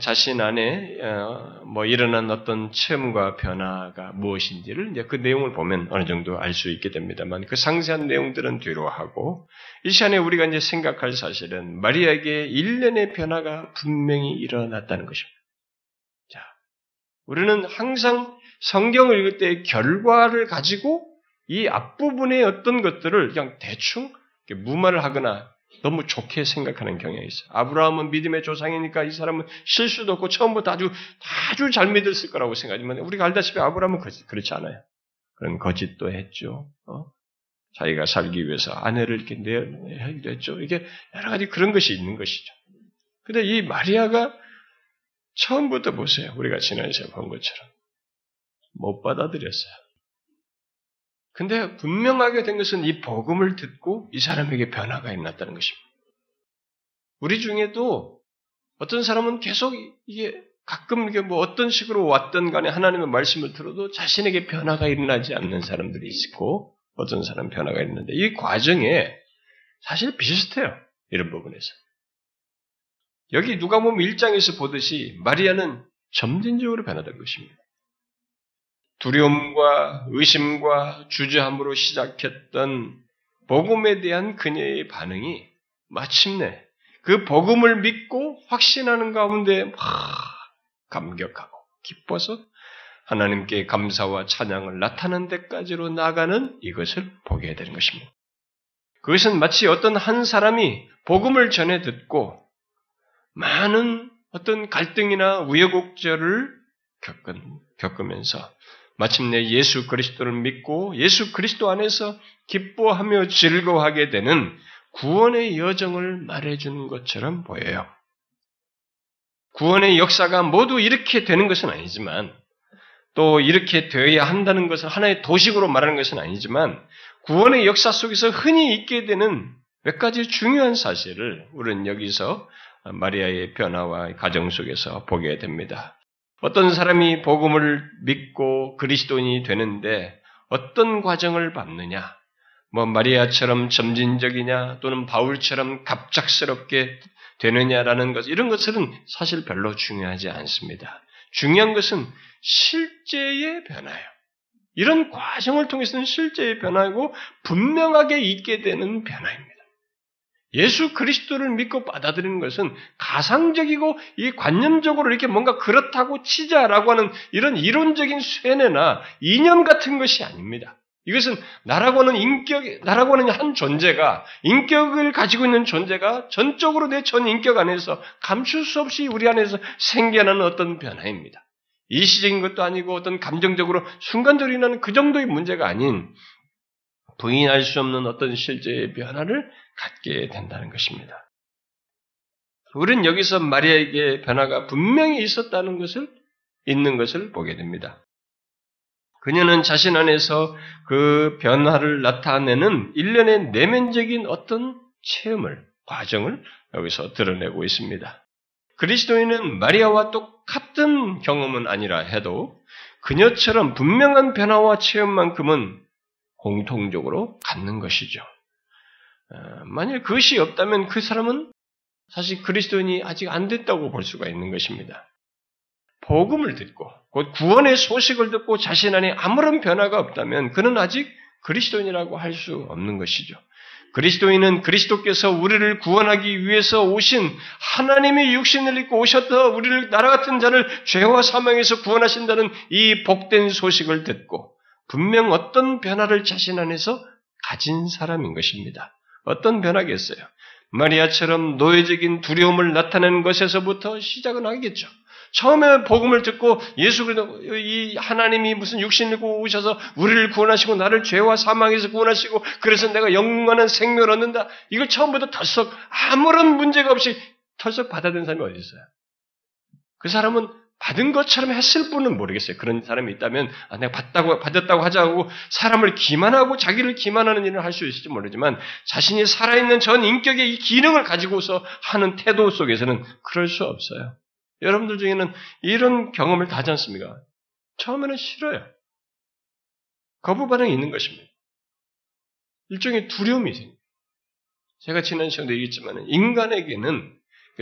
자신 안에 어, 뭐 일어난 어떤 체험과 변화가 무엇인지를 이제 그 내용을 보면 어느 정도 알 수 있게 됩니다만 그 상세한 내용들은 뒤로 하고 이 시간에 우리가 이제 생각할 사실은 마리아에게 일련의 변화가 분명히 일어났다는 것입니다. 자, 우리는 항상 성경을 읽을 때 결과를 가지고 이 앞부분의 어떤 것들을 그냥 대충 무마를 하거나 너무 좋게 생각하는 경향이 있어요. 아브라함은 믿음의 조상이니까 이 사람은 실수도 없고 처음부터 아주 아주 잘 믿었을 거라고 생각하지만 우리가 알다시피 아브라함은 그렇지 않아요. 그런 거짓도 했죠. 어? 자기가 살기 위해서 아내를 이렇게 내기도 했죠. 이게 여러 가지 그런 것이 있는 것이죠. 근데 이 마리아가 처음부터 보세요. 우리가 지난주에 본 것처럼 못 받아들였어요. 근데 분명하게 된 것은 이 복음을 듣고 이 사람에게 변화가 일어났다는 것입니다. 우리 중에도 어떤 사람은 계속 이게 가끔 이게 뭐 어떤 식으로 왔던 간에 하나님의 말씀을 들어도 자신에게 변화가 일어나지 않는 사람들이 있고 어떤 사람 변화가 있는데 이 과정에 사실 비슷해요. 이런 부분에서. 여기 누가 보면 1장에서 보듯이 마리아는 점진적으로 변화된 것입니다. 두려움과 의심과 주저함으로 시작했던 복음에 대한 그녀의 반응이 마침내 그 복음을 믿고 확신하는 가운데 막 감격하고 기뻐서 하나님께 감사와 찬양을 나타낸 데까지로 나가는 이것을 보게 되는 것입니다. 그것은 마치 어떤 한 사람이 복음을 전해 듣고 많은 어떤 갈등이나 우여곡절을 겪은, 겪으면서 마침내 예수 그리스도를 믿고 예수 그리스도 안에서 기뻐하며 즐거워하게 되는 구원의 여정을 말해주는 것처럼 보여요. 구원의 역사가 모두 이렇게 되는 것은 아니지만 또 이렇게 되어야 한다는 것을 하나의 도식으로 말하는 것은 아니지만 구원의 역사 속에서 흔히 있게 되는 몇 가지 중요한 사실을 우리는 여기서 마리아의 변화와 가정 속에서 보게 됩니다. 어떤 사람이 복음을 믿고 그리스도인이 되는데 어떤 과정을 밟느냐? 뭐 마리아처럼 점진적이냐 또는 바울처럼 갑작스럽게 되느냐라는 것 이런 것들은 사실 별로 중요하지 않습니다. 중요한 것은 실제의 변화예요. 이런 과정을 통해서는 실제의 변화이고 분명하게 있게 되는 변화입니다. 예수 그리스도를 믿고 받아들이는 것은 가상적이고 이 관념적으로 이렇게 뭔가 그렇다고 치자라고 하는 이런 이론적인 쇠뇌나 이념 같은 것이 아닙니다. 이것은 나라고 하는 인격, 나라고 하는 한 존재가 인격을 가지고 있는 존재가 전적으로 내 전 인격 안에서 감출 수 없이 우리 안에서 생겨나는 어떤 변화입니다. 일시적인 것도 아니고 어떤 감정적으로 순간적으로 일어나는 그 정도의 문제가 아닌 부인할 수 없는 어떤 실제의 변화를 갖게 된다는 것입니다. 우리는 여기서 마리아에게 변화가 분명히 있었다는 것을 있는 것을 보게 됩니다. 그녀는 자신 안에서 그 변화를 나타내는 일련의 내면적인 어떤 체험을, 과정을 여기서 드러내고 있습니다. 그리스도인은 마리아와 똑같은 경험은 아니라 해도 그녀처럼 분명한 변화와 체험만큼은 공통적으로 갖는 것이죠. 어, 만일 그것이 없다면 그 사람은 사실 그리스도인이 아직 안 됐다고 볼 수가 있는 것입니다. 복음을 듣고 곧 구원의 소식을 듣고 자신 안에 아무런 변화가 없다면 그는 아직 그리스도인이라고 할 수 없는 것이죠. 그리스도인은 그리스도께서 우리를 구원하기 위해서 오신 하나님의 육신을 입고 오셨다 우리를 나라 같은 자를 죄와 사망에서 구원하신다는 이 복된 소식을 듣고 분명 어떤 변화를 자신 안에서 가진 사람인 것입니다. 어떤 변화겠어요? 마리아처럼 노예적인 두려움을 나타내는 것에서부터 시작은 하겠죠. 처음에 복음을 듣고 예수 그리스도 이 하나님이 무슨 육신을 입고 오셔서 우리를 구원하시고 나를 죄와 사망에서 구원하시고 그래서 내가 영원한 생명을 얻는다. 이걸 처음부터 털썩 아무런 문제가 없이 털썩 받아들인 사람이 어디 있어요? 그 사람은 받은 것처럼 했을 뿐은 모르겠어요. 그런 사람이 있다면 아, 내가 받다고 받았다고 하자고 사람을 기만하고 자기를 기만하는 일을 할 수 있을지 모르지만 자신이 살아있는 전 인격의 이 기능을 가지고서 하는 태도 속에서는 그럴 수 없어요. 여러분들 중에는 이런 경험을 다 하지 않습니까? 처음에는 싫어요. 거부 반응이 있는 것입니다. 일종의 두려움이 생겨요. 제가 지난 시간에 얘기했지만 인간에게는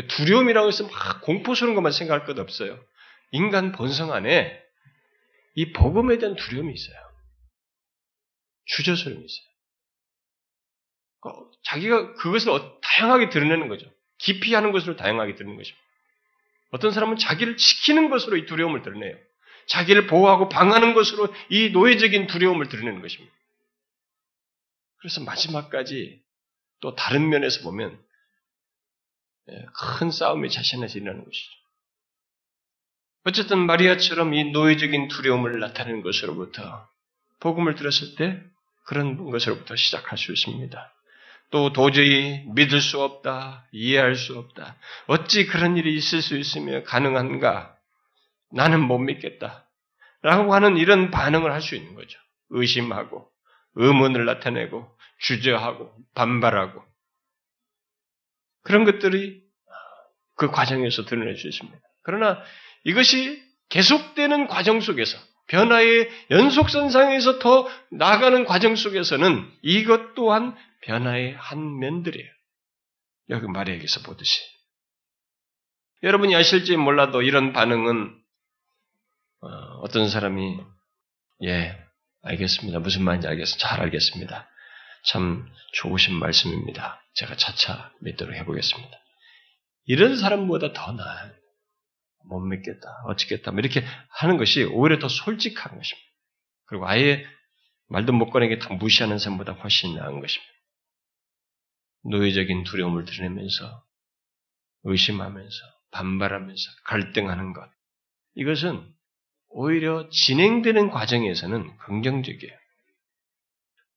두려움이라고 해서 막 공포스러운 것만 생각할 것 없어요. 인간 본성 안에 이 복음에 대한 두려움이 있어요. 주저스름이 있어요. 그 자기가 그것을 어, 다양하게 드러내는 거죠. 기피 하는 것으로 다양하게 드러내는 것입니다. 어떤 사람은 자기를 지키는 것으로 이 두려움을 드러내요. 자기를 보호하고 방하는 것으로 이 노예적인 두려움을 드러내는 것입니다. 그래서 마지막까지 또 다른 면에서 보면 예, 큰 싸움이 자신에서 일어나는 것이죠. 어쨌든 마리아처럼 이 노예적인 두려움을 나타내는 것으로부터 복음을 들었을 때 그런 것으로부터 시작할 수 있습니다. 또 도저히 믿을 수 없다, 이해할 수 없다. 어찌 그런 일이 있을 수 있으며 가능한가? 나는 못 믿겠다. 라고 하는 이런 반응을 할 수 있는 거죠. 의심하고, 의문을 나타내고, 주저하고, 반발하고. 그런 것들이 그 과정에서 드러낼 수 있습니다. 그러나 이것이 계속되는 과정 속에서 변화의 연속선상에서 더 나아가는 과정 속에서는 이것 또한 변화의 한 면들이에요. 여기 마리아에게서 보듯이. 여러분이 아실지 몰라도 이런 반응은 어, 떤 사람이 예 알겠습니다. 무슨 말인지 알겠습니다. 잘 알겠습니다. 참 좋으신 말씀입니다. 제가 차차 믿도록 해보겠습니다. 이런 사람보다 더 나아요. 못 믿겠다, 어찌겠다, 뭐 이렇게 하는 것이 오히려 더 솔직한 것입니다. 그리고 아예 말도 못 꺼내게 다 무시하는 사람보다 훨씬 나은 것입니다. 노예적인 두려움을 드러내면서 의심하면서 반발하면서 갈등하는 것 이것은 오히려 진행되는 과정에서는 긍정적이에요.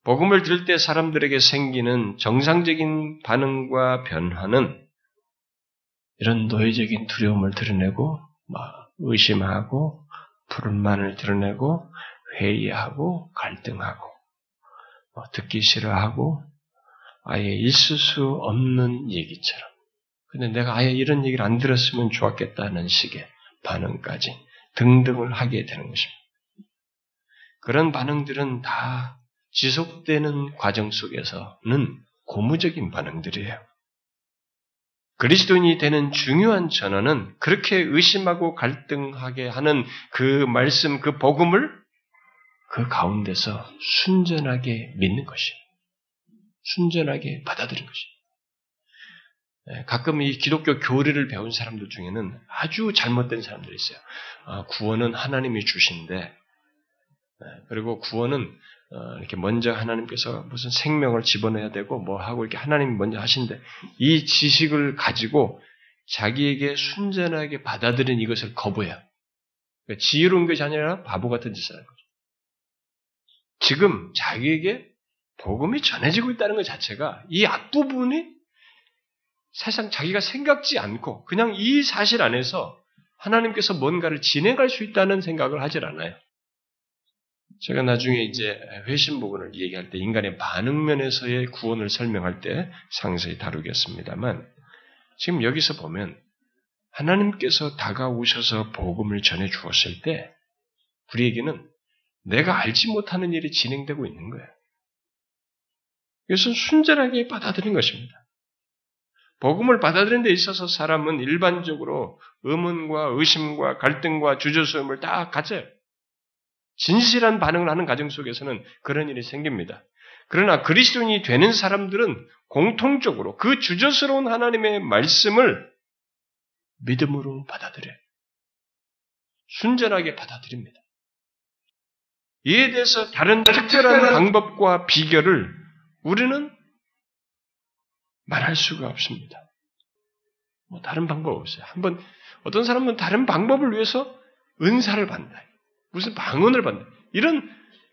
복음을 들을 때 사람들에게 생기는 정상적인 반응과 변화는 이런 노예적인 두려움을 드러내고 막 의심하고 불만을 드러내고 회의하고 갈등하고 뭐 듣기 싫어하고 아예 있을 수 없는 얘기처럼 근데 내가 아예 이런 얘기를 안 들었으면 좋았겠다는 식의 반응까지 등등을 하게 되는 것입니다. 그런 반응들은 다 지속되는 과정 속에서는 고무적인 반응들이에요. 그리스도인이 되는 중요한 전언은 그렇게 의심하고 갈등하게 하는 그 말씀, 그 복음을 그 가운데서 순전하게 믿는 것이, 순전하게 받아들인 것이. 예, 가끔 이 기독교 교리를 배운 사람들 중에는 아주 잘못된 사람들이 있어요. 아, 구원은 하나님이 주신데, 예, 그리고 구원은 어, 이렇게 먼저 하나님께서 무슨 생명을 집어넣어야 되고 뭐 하고 이렇게 하나님이 먼저 하신데 이 지식을 가지고 자기에게 순전하게 받아들인 이것을 거부해요. 그러니까 지혜로운 것이 아니라 바보 같은 짓을 하는 거죠. 지금 자기에게 복음이 전해지고 있다는 것 자체가 이 앞부분이 사실상 자기가 생각지 않고 그냥 이 사실 안에서 하나님께서 뭔가를 진행할 수 있다는 생각을 하질 않아요. 제가 나중에 이제 회심 부분을 얘기할 때 인간의 반응 면에서의 구원을 설명할 때 상세히 다루겠습니다만 지금 여기서 보면 하나님께서 다가오셔서 복음을 전해 주었을 때 우리에게는 내가 알지 못하는 일이 진행되고 있는 거예요. 이것은 순전하게 받아들인 것입니다. 복음을 받아들이는 데 있어서 사람은 일반적으로 의문과 의심과 갈등과 주저스름을 다 가져요. 진실한 반응을 하는 과정 속에서는 그런 일이 생깁니다. 그러나 그리스도인이 되는 사람들은 공통적으로 그 주저스러운 하나님의 말씀을 믿음으로 받아들여요. 순전하게 받아들입니다. 이에 대해서 다른 특별한 방법과 비결을 우리는 말할 수가 없습니다. 뭐 다른 방법 없어요. 한번 어떤 사람은 다른 방법을 위해서 은사를 받는다. 무슨 방언을 받는 이런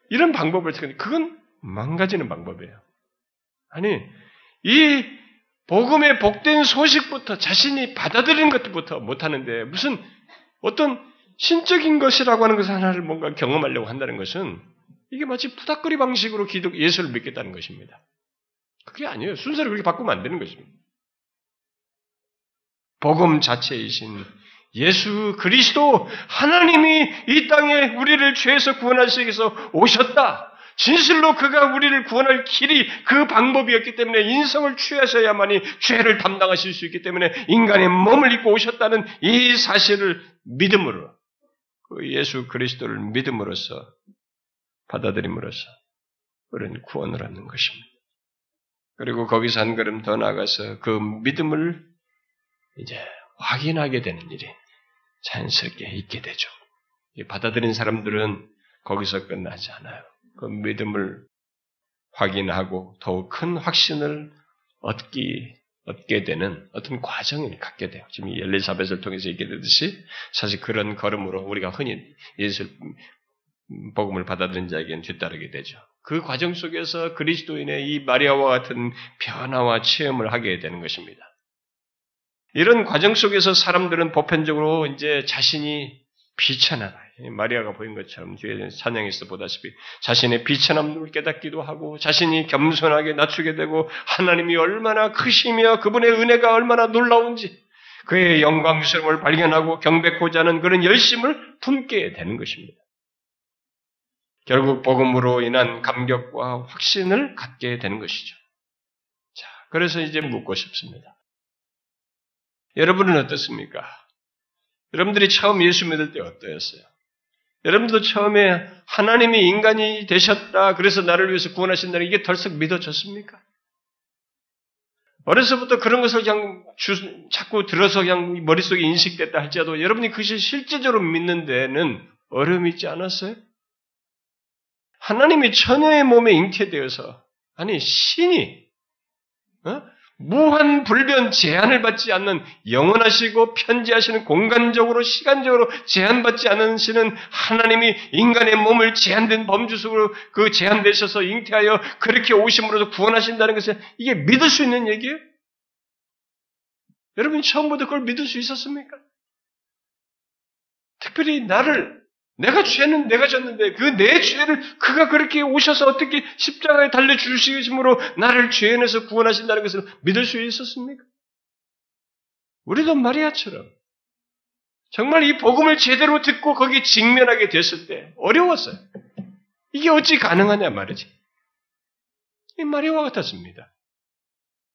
이런 방법을 쓰는데 그건 망가지는 방법이에요. 아니 이 복음의 복된 소식부터 자신이 받아들이는 것부터 못하는데 무슨 어떤 신적인 것이라고 하는 것을 하나를 뭔가 경험하려고 한다는 것은 이게 마치 부닥거리 방식으로 기독 예수를 믿겠다는 것입니다. 그게 아니에요. 순서를 그렇게 바꾸면 안 되는 것입니다. 복음 자체이신 예수 그리스도 하나님이 이 땅에 우리를 죄에서 구원하시기 위해서 오셨다. 진실로 그가 우리를 구원할 길이 그 방법이었기 때문에 인성을 취하셔야만이 죄를 담당하실 수 있기 때문에 인간의 몸을 입고 오셨다는 이 사실을 믿음으로 그 예수 그리스도를 믿음으로써 받아들임으로써 우리는 구원을 얻는 것입니다. 그리고 거기서 한 걸음 더 나가서 그 믿음을 이제 확인하게 되는 일이 자연스럽게 있게 되죠. 받아들인 사람들은 거기서 끝나지 않아요. 그 믿음을 확인하고 더욱 큰 확신을 얻기, 얻게 되는 어떤 과정을 갖게 돼요. 지금 엘리사벳을 통해서 얘기되듯이 사실 그런 걸음으로 우리가 흔히 예수 복음을 받아들인 자에게는 뒤따르게 되죠. 그 과정 속에서 그리스도인의 이 마리아와 같은 변화와 체험을 하게 되는 것입니다. 이런 과정 속에서 사람들은 보편적으로 이제 자신이 비천하다. 마리아가 보인 것처럼 뒤에 찬양에서 보다시피 자신의 비천함을 깨닫기도 하고 자신이 겸손하게 낮추게 되고 하나님이 얼마나 크시며 그분의 은혜가 얼마나 놀라운지 그의 영광스러움을 발견하고 경배코자 하는 그런 열심을 품게 되는 것입니다. 결국 복음으로 인한 감격과 확신을 갖게 되는 것이죠. 자, 그래서 이제 묻고 싶습니다. 여러분은 어떻습니까? 여러분들이 처음 예수 믿을 때 어떠했어요? 여러분도 처음에 하나님이 인간이 되셨다. 그래서 나를 위해서 구원하신다는 이게 덜썩 믿어졌습니까? 어려서부터 그런 것을 그냥 주, 자꾸 들어서 그냥 머릿속에 인식됐다 할지라도 여러분이 그것이 실제적으로 믿는 데는 어려움이 있지 않았어요? 하나님이 처녀의 몸에 잉태되어서 아니 신이 어? 무한 불변 제한을 받지 않는 영원하시고 편지하시는 공간적으로 시간적으로 제한받지 않으시는 하나님이 인간의 몸을 제한된 범주 속으로 그 제한되셔서 잉태하여 그렇게 오심으로도 구원하신다는 것은 이게 믿을 수 있는 얘기예요? 여러분이 처음부터 그걸 믿을 수 있었습니까? 특별히 나를 내가 죄는 내가 졌는데 그 내 죄를 그가 그렇게 오셔서 어떻게 십자가에 달려 주시심으로 나를 죄인에서 구원하신다는 것을 믿을 수 있었습니까? 우리도 마리아처럼 정말 이 복음을 제대로 듣고 거기 직면하게 됐을 때 어려웠어요. 이게 어찌 가능하냐 말이지. 이 마리아와 같았습니다.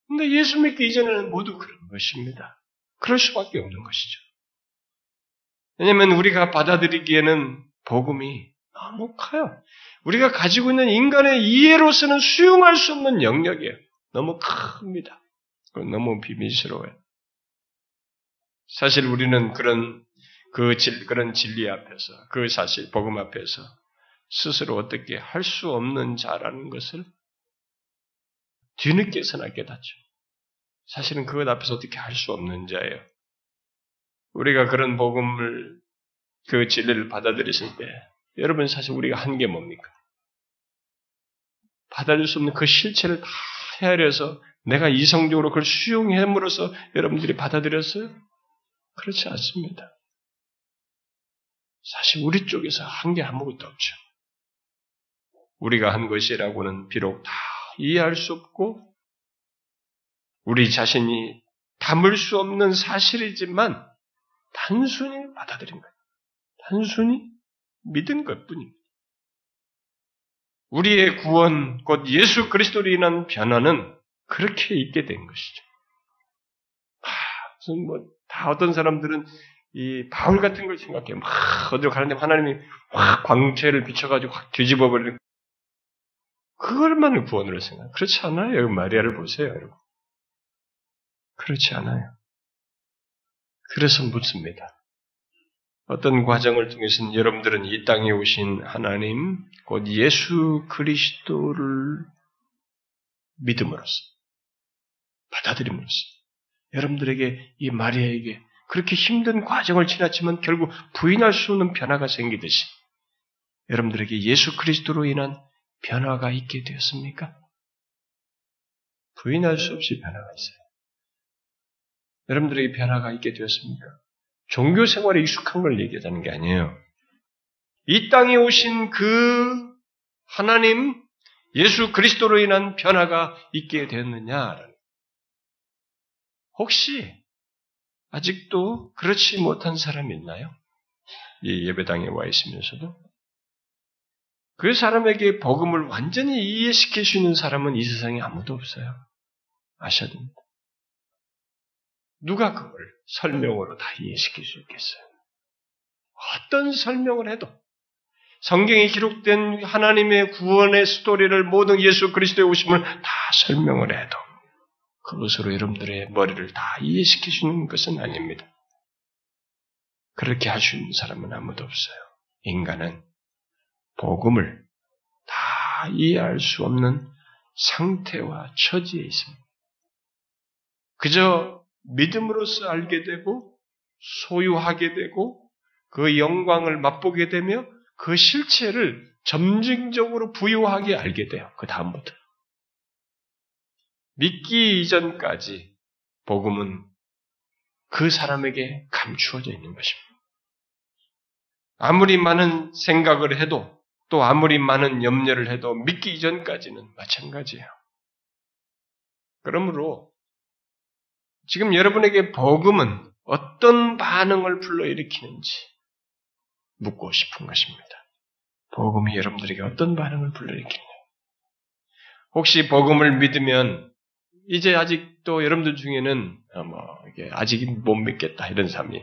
근데 예수 믿기 이전에는 모두 그런 것입니다. 그럴 수밖에 없는 것이죠. 왜냐하면 우리가 받아들이기에는 복음이 너무 커요. 우리가 가지고 있는 인간의 이해로서는 수용할 수 없는 영역이에요. 너무 큽니다. 너무 비밀스러워요. 사실 우리는 그런 그 질, 그런 진리 앞에서, 그 사실, 복음 앞에서 스스로 어떻게 할 수 없는 자라는 것을 뒤늦게서나 깨닫죠. 사실은 그것 앞에서 어떻게 할 수 없는 자예요. 우리가 그런 복음을 그 진리를 받아들였을 때 여러분 사실 우리가 한 게 뭡니까? 받아들일 수 없는 그 실체를 다 헤아려서 내가 이성적으로 그걸 수용함으로써 여러분들이 받아들였어요? 그렇지 않습니다. 사실 우리 쪽에서 한 게 아무것도 없죠. 우리가 한 것이라고는 비록 다 이해할 수 없고 우리 자신이 담을 수 없는 사실이지만 단순히 받아들인 거예요. 단순히 믿은 것 뿐입니다. 우리의 구원, 곧 예수 그리스도로 인한 변화는 그렇게 있게 된 것이죠. 아, 무슨 뭐, 다 어떤 사람들은 이 바울 같은 걸 생각해. 막 어디로 가는데 하나님이 확 광채를 비춰가지고 확 뒤집어 버리는. 그걸만 구원으로 생각. 그렇지 않아요. 여기 마리아를 보세요, 여러분. 그렇지 않아요. 그래서 묻습니다. 어떤 과정을 통해서는 여러분들은 이 땅에 오신 하나님, 곧 예수 그리스도를 믿음으로써, 받아들임으로써, 여러분들에게 이 마리아에게 그렇게 힘든 과정을 지났지만 결국 부인할 수 없는 변화가 생기듯이 여러분들에게 예수 그리스도로 인한 변화가 있게 되었습니까? 부인할 수 없이 변화가 있어요. 여러분들에게 변화가 있게 되었습니까? 종교 생활에 익숙한 걸 얘기하자는 게 아니에요. 이 땅에 오신 그 하나님 예수 그리스도로 인한 변화가 있게 되었느냐? 혹시 아직도 그렇지 못한 사람이 있나요? 이 예배당에 와 있으면서도 그 사람에게 복음을 완전히 이해시킬 수 있는 사람은 이 세상에 아무도 없어요. 아셔야 됩니다. 누가 그걸 설명으로 다 이해시킬 수 있겠어요? 어떤 설명을 해도 성경에 기록된 하나님의 구원의 스토리를 모든 예수 그리스도의 오심을 다 설명을 해도 그것으로 여러분들의 머리를 다 있는 것은 아닙니다. 그렇게 할 수 있는 사람은 아무도 없어요. 인간은 복음을 다 이해할 수 없는 상태와 처지에 있습니다. 그저 믿음으로써 알게 되고 소유하게 되고 그 영광을 맛보게 되며 그 실체를 점증적으로 부유하게 알게 돼요. 그 다음부터. 믿기 이전까지 복음은 그 사람에게 감추어져 있는 것입니다. 아무리 많은 생각을 해도 또 아무리 많은 염려를 해도 믿기 이전까지는 마찬가지예요. 그러므로 지금 여러분에게 복음은 어떤 반응을 불러일으키는지 묻고 싶은 것입니다. 복음이 여러분들에게 어떤 반응을 불러일으키느냐. 혹시 복음을 믿으면 이제 아직도 여러분들 중에는 어, 뭐 이게 아직 못 믿겠다 이런 사람이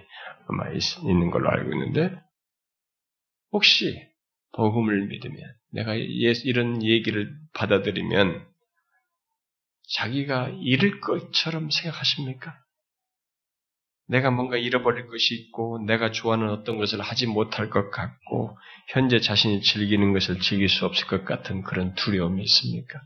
아마 있는 걸로 알고 있는데 혹시 복음을 믿으면 내가 이런 얘기를 받아들이면 자기가 잃을 것처럼 생각하십니까? 내가 뭔가 잃어버릴 것이 있고 내가 좋아하는 어떤 것을 하지 못할 것 같고 현재 자신이 즐기는 것을 즐길 수 없을 것 같은 그런 두려움이 있습니까?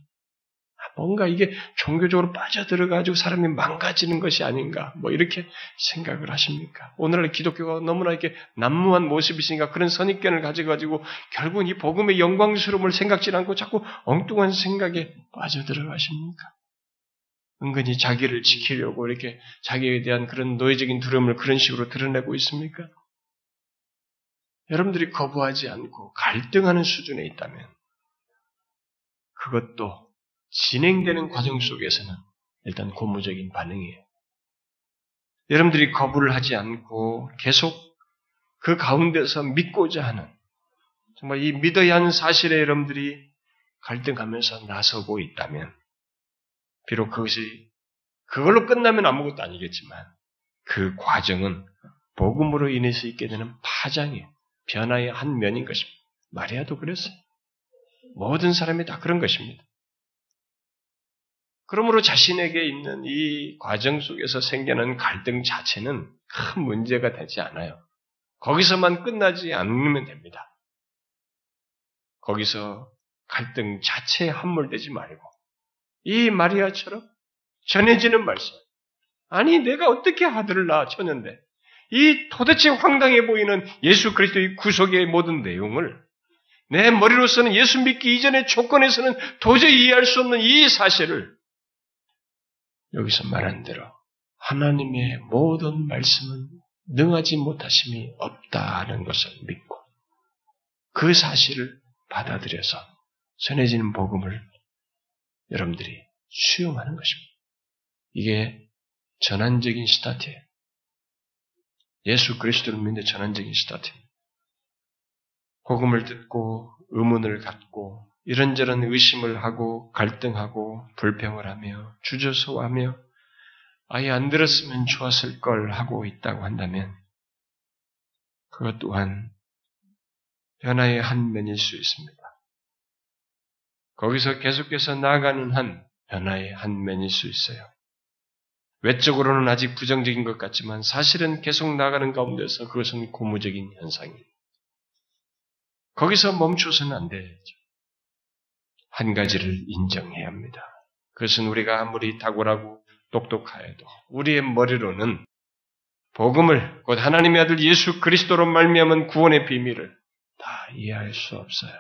뭔가 이게 종교적으로 빠져들어가지고 사람이 망가지는 것이 아닌가, 뭐 이렇게 생각을 하십니까? 오늘날 기독교가 너무나 이렇게 난무한 모습이시니까 그런 선입견을 가져가지고 결국은 이 복음의 영광스러움을 생각지 않고 자꾸 엉뚱한 생각에 빠져들어가십니까? 은근히 자기를 지키려고 이렇게 자기에 대한 그런 노예적인 두려움을 그런 식으로 드러내고 있습니까? 여러분들이 거부하지 않고 갈등하는 수준에 있다면 그것도 진행되는 과정 속에서는 일단 고무적인 반응이에요. 여러분들이 거부를 하지 않고 계속 그 가운데서 믿고자 하는 정말 이 믿어야 하는 사실에 여러분들이 갈등하면서 나서고 있다면 비록 그것이 그걸로 끝나면 아무것도 아니겠지만 그 과정은 복음으로 인해서 있게 되는 파장의 변화의 한 면인 것입니다. 마리아도 그랬어요. 모든 사람이 다 그런 것입니다. 그러므로 자신에게 있는 이 과정 속에서 생겨난 갈등 자체는 큰 문제가 되지 않아요. 거기서만 끝나지 않으면 됩니다. 거기서 갈등 자체에 함몰되지 말고 이 마리아처럼 전해지는 말씀. 아니 내가 어떻게 아들을 낳았쳤는데 이 도대체 황당해 보이는 예수 그리스도의 구속의 모든 내용을 내 머리로서는 예수 믿기 이전의 조건에서는 도저히 이해할 수 없는 이 사실을 여기서 말한 대로 하나님의 모든 말씀은 능하지 못하심이 없다는 것을 믿고 그 사실을 받아들여서 전해지는 복음을 여러분들이 수용하는 것입니다. 이게 전환적인 스타트예요. 예수 그리스도를 믿는 전환적인 스타트입니다. 복음을 듣고 의문을 갖고 이런저런 의심을 하고 갈등하고 불평을 하며 주저서하며 아예 안 들었으면 좋았을 걸 하고 있다고 한다면 그것 또한 변화의 한 면일 수 있습니다. 거기서 계속해서 나아가는 한 변화의 한 면일 수 있어요. 외적으로는 아직 부정적인 것 같지만 사실은 계속 나가는 가운데서 그것은 고무적인 현상입니다. 거기서 멈춰서는 안 되죠. 한 가지를 인정해야 합니다. 그것은 우리가 아무리 탁월하고 똑똑하여도 우리의 머리로는 복음을 곧 하나님의 아들 예수 그리스도로 말미암은 구원의 비밀을 다 이해할 수 없어요.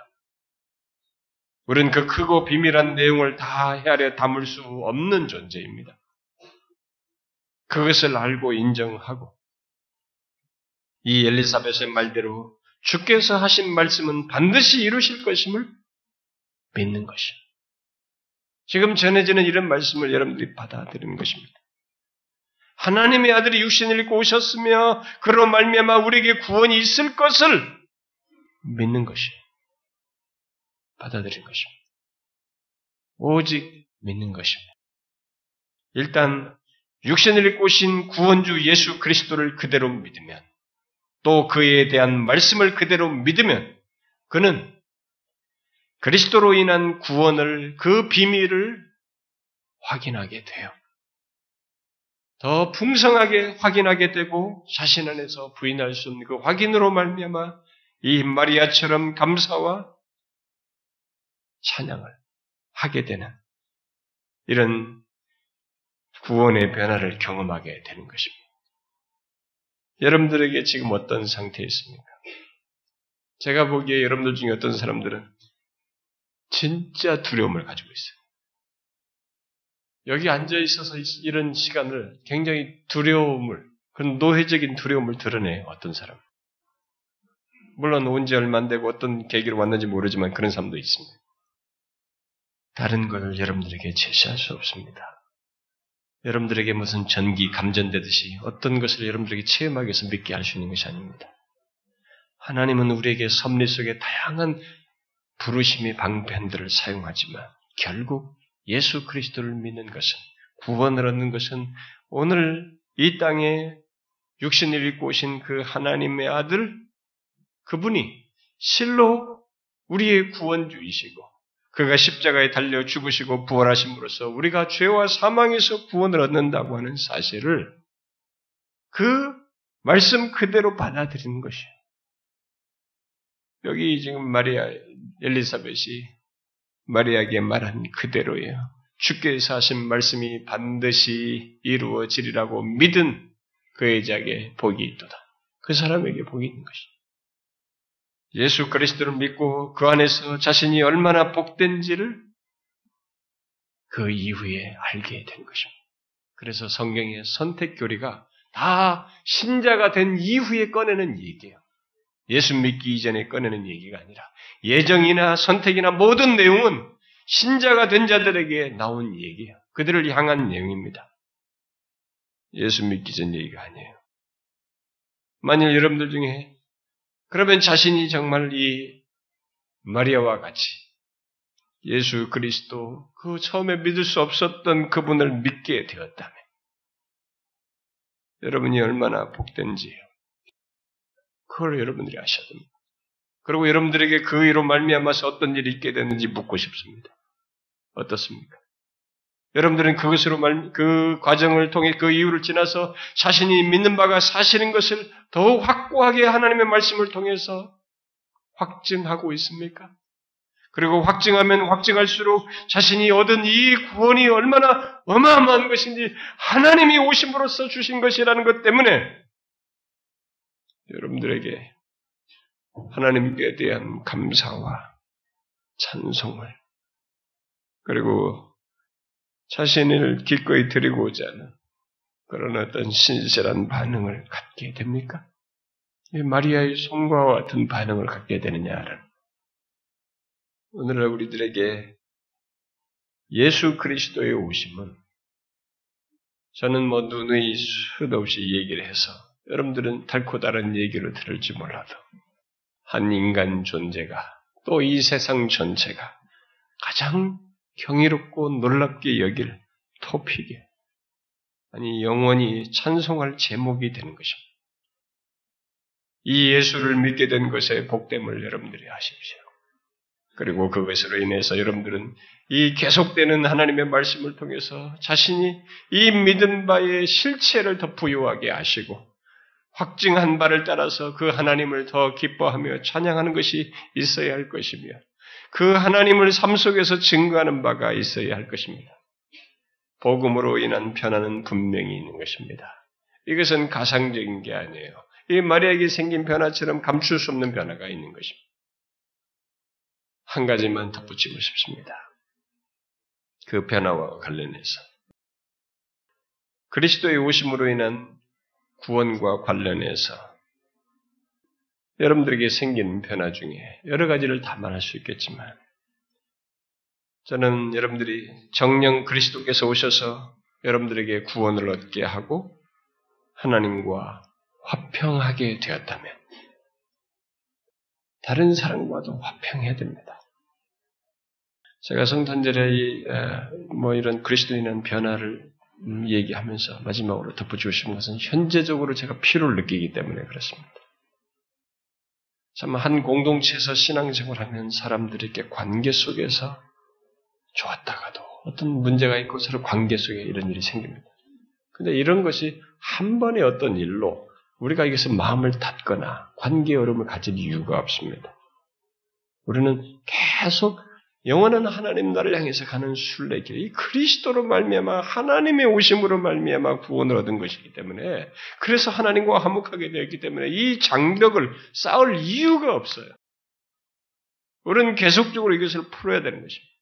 우리는 그 크고 비밀한 내용을 다 헤아려 담을 수 없는 존재입니다. 그것을 알고 인정하고 이 엘리사벳의 말대로 주께서 하신 말씀은 반드시 이루실 것임을 믿는 것이요. 지금 전해지는 이런 말씀을 여러분들이 받아들이는 것입니다. 하나님의 아들이 육신을 입고 오셨으며 그로 말미암아 우리에게 구원이 있을 것을 믿는 것이요. 받아들인 것입니다. 오직 믿는 것입니다. 일단 육신을 오신 구원주 예수 그리스도를 그대로 믿으면 또 그에 대한 말씀을 그대로 믿으면 그는 그리스도로 인한 구원을 그 비밀을 확인하게 돼요. 더 풍성하게 확인하게 되고 자신 안에서 부인할 수 없는 그 확인으로 말미암아 이 마리아처럼 감사와 찬양을 하게 되는 이런 구원의 변화를 경험하게 되는 것입니다. 여러분들에게 지금 어떤 상태에 있습니까? 제가 보기에 여러분들 중에 어떤 사람들은 진짜 두려움을 가지고 있어요. 여기 앉아 있어서 이런 시간을 굉장히 두려움을, 그런 노회적인 두려움을 드러내요, 어떤 사람. 물론 온 지 얼마 안 되고 어떤 계기로 왔는지 모르지만 그런 사람도 있습니다. 다른 것을 여러분들에게 제시할 수 없습니다. 여러분들에게 무슨 전기 감전되듯이 어떤 것을 여러분들에게 체험하기 위해서 믿게 할 수 있는 것이 아닙니다. 하나님은 우리에게 섭리 속에 다양한 부르심의 방편들을 사용하지만 결국 예수 그리스도를 믿는 것은 구원을 얻는 것은 오늘 이 땅에 육신을 입고 오신 그 하나님의 아들 그분이 실로 우리의 구원주이시고 그가 십자가에 달려 죽으시고 부활하심으로써 우리가 죄와 사망에서 구원을 얻는다고 하는 사실을 그 말씀 그대로 받아들이는 것이에요. 여기 지금 마리아 엘리사벳이 마리아에게 말한 그대로예요. 주께서 하신 말씀이 반드시 이루어지리라고 믿은 그의 자에게 복이 있도다. 그 사람에게 복이 있는 것이죠. 예수 그리스도를 믿고 그 안에서 자신이 얼마나 복된지를 그 이후에 알게 된 것입니다. 그래서 성경의 선택 교리가 다 신자가 된 이후에 꺼내는 얘기예요. 예수 믿기 이전에 꺼내는 얘기가 아니라 예정이나 선택이나 모든 내용은 신자가 된 자들에게 나온 얘기예요. 그들을 향한 내용입니다. 예수 믿기 전 얘기가 아니에요. 만일 여러분들 중에 그러면 자신이 정말 이 마리아와 같이 예수 그리스도 그 처음에 믿을 수 없었던 그분을 믿게 되었다면 여러분이 얼마나 복된지요. 그걸 여러분들이 아셔야 됩니다. 그리고 여러분들에게 그 의로 말미암아서 어떤 일이 있게 됐는지 묻고 싶습니다. 어떻습니까? 여러분들은 그것으로 말, 그 과정을 통해 그 이유를 지나서 자신이 믿는 바가 사실인 것을 더욱 확고하게 하나님의 말씀을 통해서 확증하고 있습니까? 그리고 확증하면 확증할수록 자신이 얻은 이 구원이 얼마나 어마어마한 것인지 하나님이 오심으로써 주신 것이라는 것 때문에 여러분들에게 하나님께 대한 감사와 찬송을 그리고 자신을 기꺼이 드리고자 하는 그런 어떤 신실한 반응을 갖게 됩니까? 마리아의 송과 같은 반응을 갖게 되느냐는 오늘날 우리들에게 예수 그리스도의 오심은 저는 뭐 눈의 수도 없이 얘기를 해서 여러분들은 달코 다른 얘기를 들을지 몰라도 한 인간 존재가 또 이 세상 전체가 가장 경이롭고 놀랍게 여길 토픽에 아니 영원히 찬송할 제목이 되는 것입니다. 이 예수를 믿게 된 것에 복됨을 여러분들이 하십시오. 그리고 그것으로 인해서 여러분들은 이 계속되는 하나님의 말씀을 통해서 자신이 이 믿은 바의 실체를 더 부유하게 하시고 확증한 바를 따라서 그 하나님을 더 기뻐하며 찬양하는 것이 있어야 할 것이며 그 하나님을 삶 속에서 증거하는 바가 있어야 할 것입니다. 복음으로 인한 변화는 분명히 있는 것입니다. 이것은 가상적인 게 아니에요. 이 마리아에게 생긴 변화처럼 감출 수 없는 변화가 있는 것입니다. 한 가지만 덧붙이고 싶습니다. 그 변화와 관련해서 그리스도의 오심으로 인한 구원과 관련해서 여러분들에게 생긴 변화 중에 여러 가지를 다 말할 수 있겠지만 저는 여러분들이 정령 그리스도께서 오셔서 여러분들에게 구원을 얻게 하고 하나님과 화평하게 되었다면 다른 사람과도 화평해야 됩니다. 제가 성탄절에 뭐 이런 그리스도인의 변화를 음, 얘기하면서 마지막으로 덧붙이고 싶은 것은 현재적으로 제가 필요를 느끼기 때문에 그렇습니다. 참 한 공동체에서 신앙생활하면 사람들에게 관계 속에서 좋았다가도 어떤 문제가 있고 서로 관계 속에 이런 일이 생깁니다. 근데 이런 것이 한 번의 어떤 일로 우리가 이것을 마음을 닫거나 관계 어려움을 가질 이유가 없습니다. 우리는 계속 영원한 하나님 나를 향해서 가는 순례길, 이 그리스도로 말미암아 하나님의 오심으로 말미암아 구원을 얻은 것이기 때문에 그래서 하나님과 화목하게 되었기 때문에 이 장벽을 쌓을 이유가 없어요. 우리는 계속적으로 이것을 풀어야 되는 것입니다.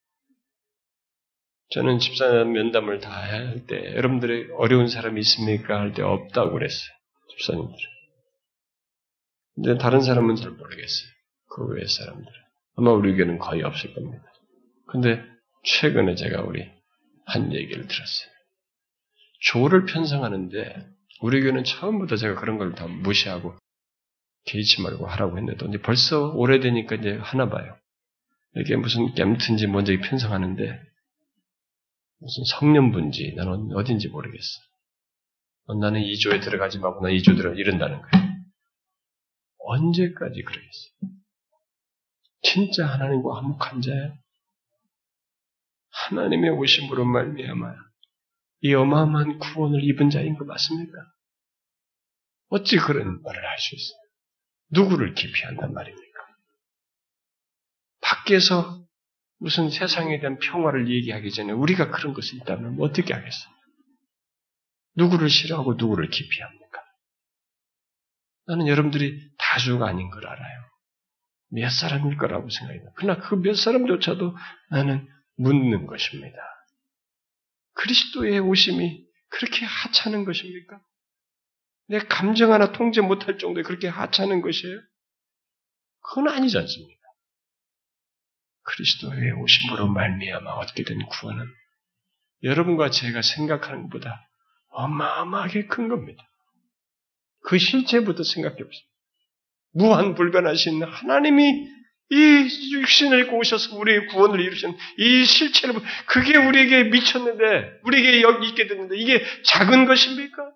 저는 집사 면담을 다 할 때 여러분들의 어려운 사람이 있습니까? 할 때 없다고 그랬어요. 집사님들. 근데 다른 사람은 잘 모르겠어요. 그 외의 사람들은. 아마 우리 교회는 거의 없을 겁니다. 근데 최근에 제가 우리 한 얘기를 들었어요. 조를 편성하는데 우리 교회는 처음부터 제가 그런 걸 다 무시하고 개의치 말고 하라고 했는데 이제 벌써 오래되니까 이제 하나 봐요. 이게 무슨 겜튼지 먼저 편성하는데 무슨 성년분지 나는 어딘지 모르겠어. 어, 나는 이 조에 들어가지 말고 나이조 들어 이런다는 거예요. 언제까지 그러겠어? 진짜 하나님과 화목한 자야. 하나님의 오심으로 말미암아 이 어마어마한 구원을 입은 자인 거 맞습니까? 어찌 그런 말을 할 수 있어요? 누구를 기피한단 말입니까? 밖에서 무슨 세상에 대한 평화를 얘기하기 전에 우리가 그런 것을 있다면 어떻게 하겠어요? 누구를 싫어하고 누구를 기피합니까? 나는 여러분들이 다수가 아닌 걸 알아요. 몇 사람일 거라고 생각해요. 그러나 그 몇 사람조차도 나는 묻는 것입니다. 그리스도의 오심이 그렇게 하찮은 것입니까? 내 감정 하나 통제 못할 정도에 그렇게 하찮은 것이에요? 그건 아니지 않습니까? 그리스도의 오심으로 말미암아 얻게 된 구원은 여러분과 제가 생각하는 것보다 어마어마하게 큰 겁니다. 그 실체부터 생각해 보세요. 무한 불변하신 하나님이 이 육신을 입고 오셔서 우리의 구원을 이루신 이 실체를 그게 우리에게 미쳤는데 우리에게 여기 있게 됐는데 이게 작은 것입니까?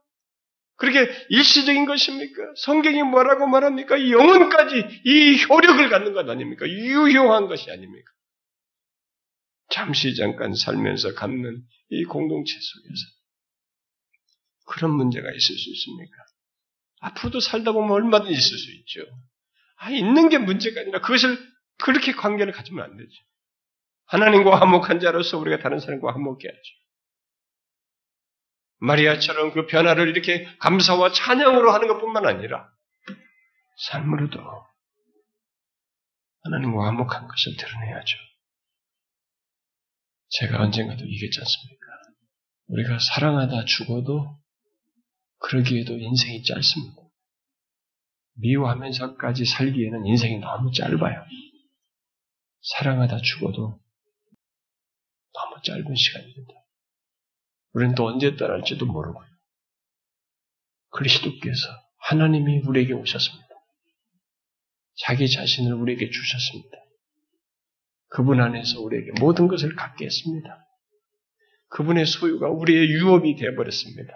그렇게 일시적인 것입니까? 성경이 뭐라고 말합니까? 영혼까지 이 효력을 갖는 것 아닙니까? 유효한 것이 아닙니까? 잠시 잠깐 살면서 갖는 이 공동체 속에서 그런 문제가 있을 수 있습니까? 앞으로도 살다 보면 얼마든지 있을 수 있죠. 아, 있는 게 문제가 아니라 그것을 그렇게 관계를 가지면 안 되죠. 하나님과 화목한 자로서 우리가 다른 사람과 화목해야죠. 마리아처럼 그 변화를 이렇게 감사와 찬양으로 하는 것뿐만 아니라 삶으로도 하나님과 화목한 것을 드러내야죠. 제가 언젠가도 얘기했지 않습니까? 우리가 사랑하다 죽어도 그러기에도 인생이 짧습니다. 미워하면서까지 살기에는 인생이 너무 짧아요. 사랑하다 죽어도 너무 짧은 시간입니다. 우리는 또 언제 떠날지도 모르고요. 그리스도께서 하나님이 우리에게 오셨습니다. 자기 자신을 우리에게 주셨습니다. 그분 안에서 우리에게 모든 것을 갖게 했습니다. 그분의 소유가 우리의 유업이 되어버렸습니다.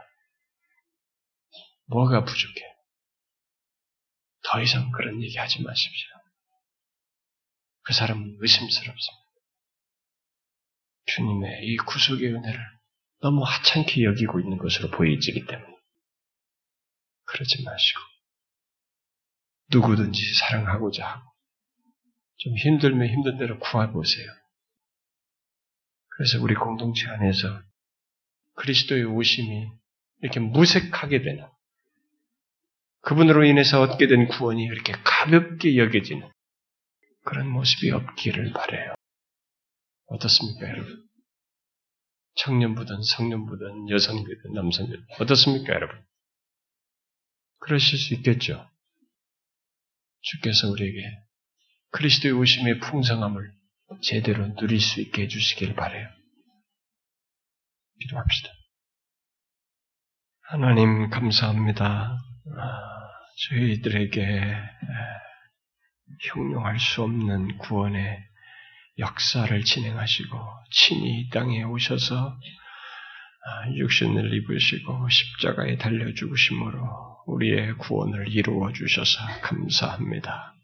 뭐가 부족해? 더 이상 그런 얘기 하지 마십시오. 그 사람은 의심스럽습니다. 주님의 이 구속의 은혜를 너무 하찮게 여기고 있는 것으로 보이지기 때문에 그러지 마시고 누구든지 사랑하고자 하고 좀 힘들면 힘든 대로 구해보세요. 그래서 우리 공동체 안에서 그리스도의 오심이 이렇게 무색하게 되는 그분으로 인해서 얻게 된 구원이 이렇게 가볍게 여겨지는 그런 모습이 없기를 바래요. 어떻습니까, 여러분? 청년부든 성년부든 여성이든 남성이든 어떻습니까, 여러분? 그러실 수 있겠죠. 주께서 우리에게 그리스도의 오심의 풍성함을 제대로 누릴 수 있게 해주시길 바래요. 기도합시다. 하나님 감사합니다. 저희들에게 형용할 수 없는 구원의 역사를 진행하시고 친히 이 땅에 오셔서 육신을 입으시고 십자가에 달려 죽으심으로 우리의 구원을 이루어 주셔서 감사합니다.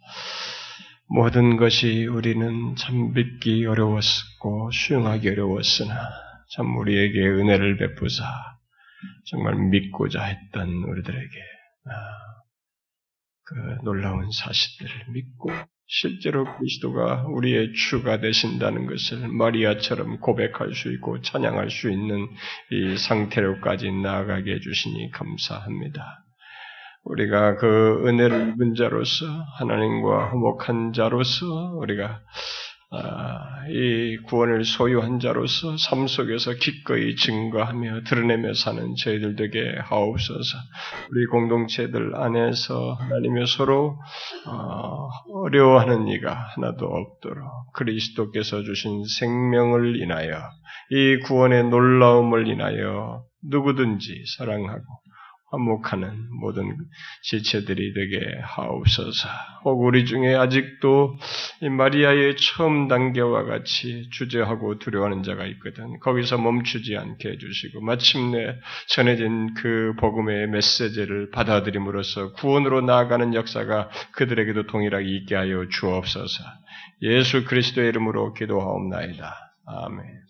모든 것이 우리는 참 믿기 어려웠고 수용하기 어려웠으나 참 우리에게 은혜를 베푸사 정말 믿고자 했던 우리들에게 그 놀라운 사실들을 믿고 실제로 그리스도가 우리의 주가 되신다는 것을 마리아처럼 고백할 수 있고 찬양할 수 있는 이 상태로까지 나아가게 해주시니 감사합니다. 우리가 그 은혜를 입은 자로서 하나님과 화목한 자로서 우리가 아, 이 구원을 소유한 자로서 삶 속에서 기꺼이 증거하며 드러내며 사는 저희들 되게 하옵소서. 우리 공동체들 안에서 하나님의 서로 어, 어려워하는 이가 하나도 없도록 그리스도께서 주신 생명을 인하여 이 구원의 놀라움을 인하여 누구든지 사랑하고 화목하는 모든 지체들이 되게 하옵소서. 혹 우리 중에 아직도 이 마리아의 처음 단계와 같이 주저하고 두려워하는 자가 있거든. 거기서 멈추지 않게 해주시고 마침내 전해진 그 복음의 메시지를 받아들임으로써 구원으로 나아가는 역사가 그들에게도 동일하게 있게 하여 주옵소서. 예수 그리스도의 이름으로 기도하옵나이다. 아멘.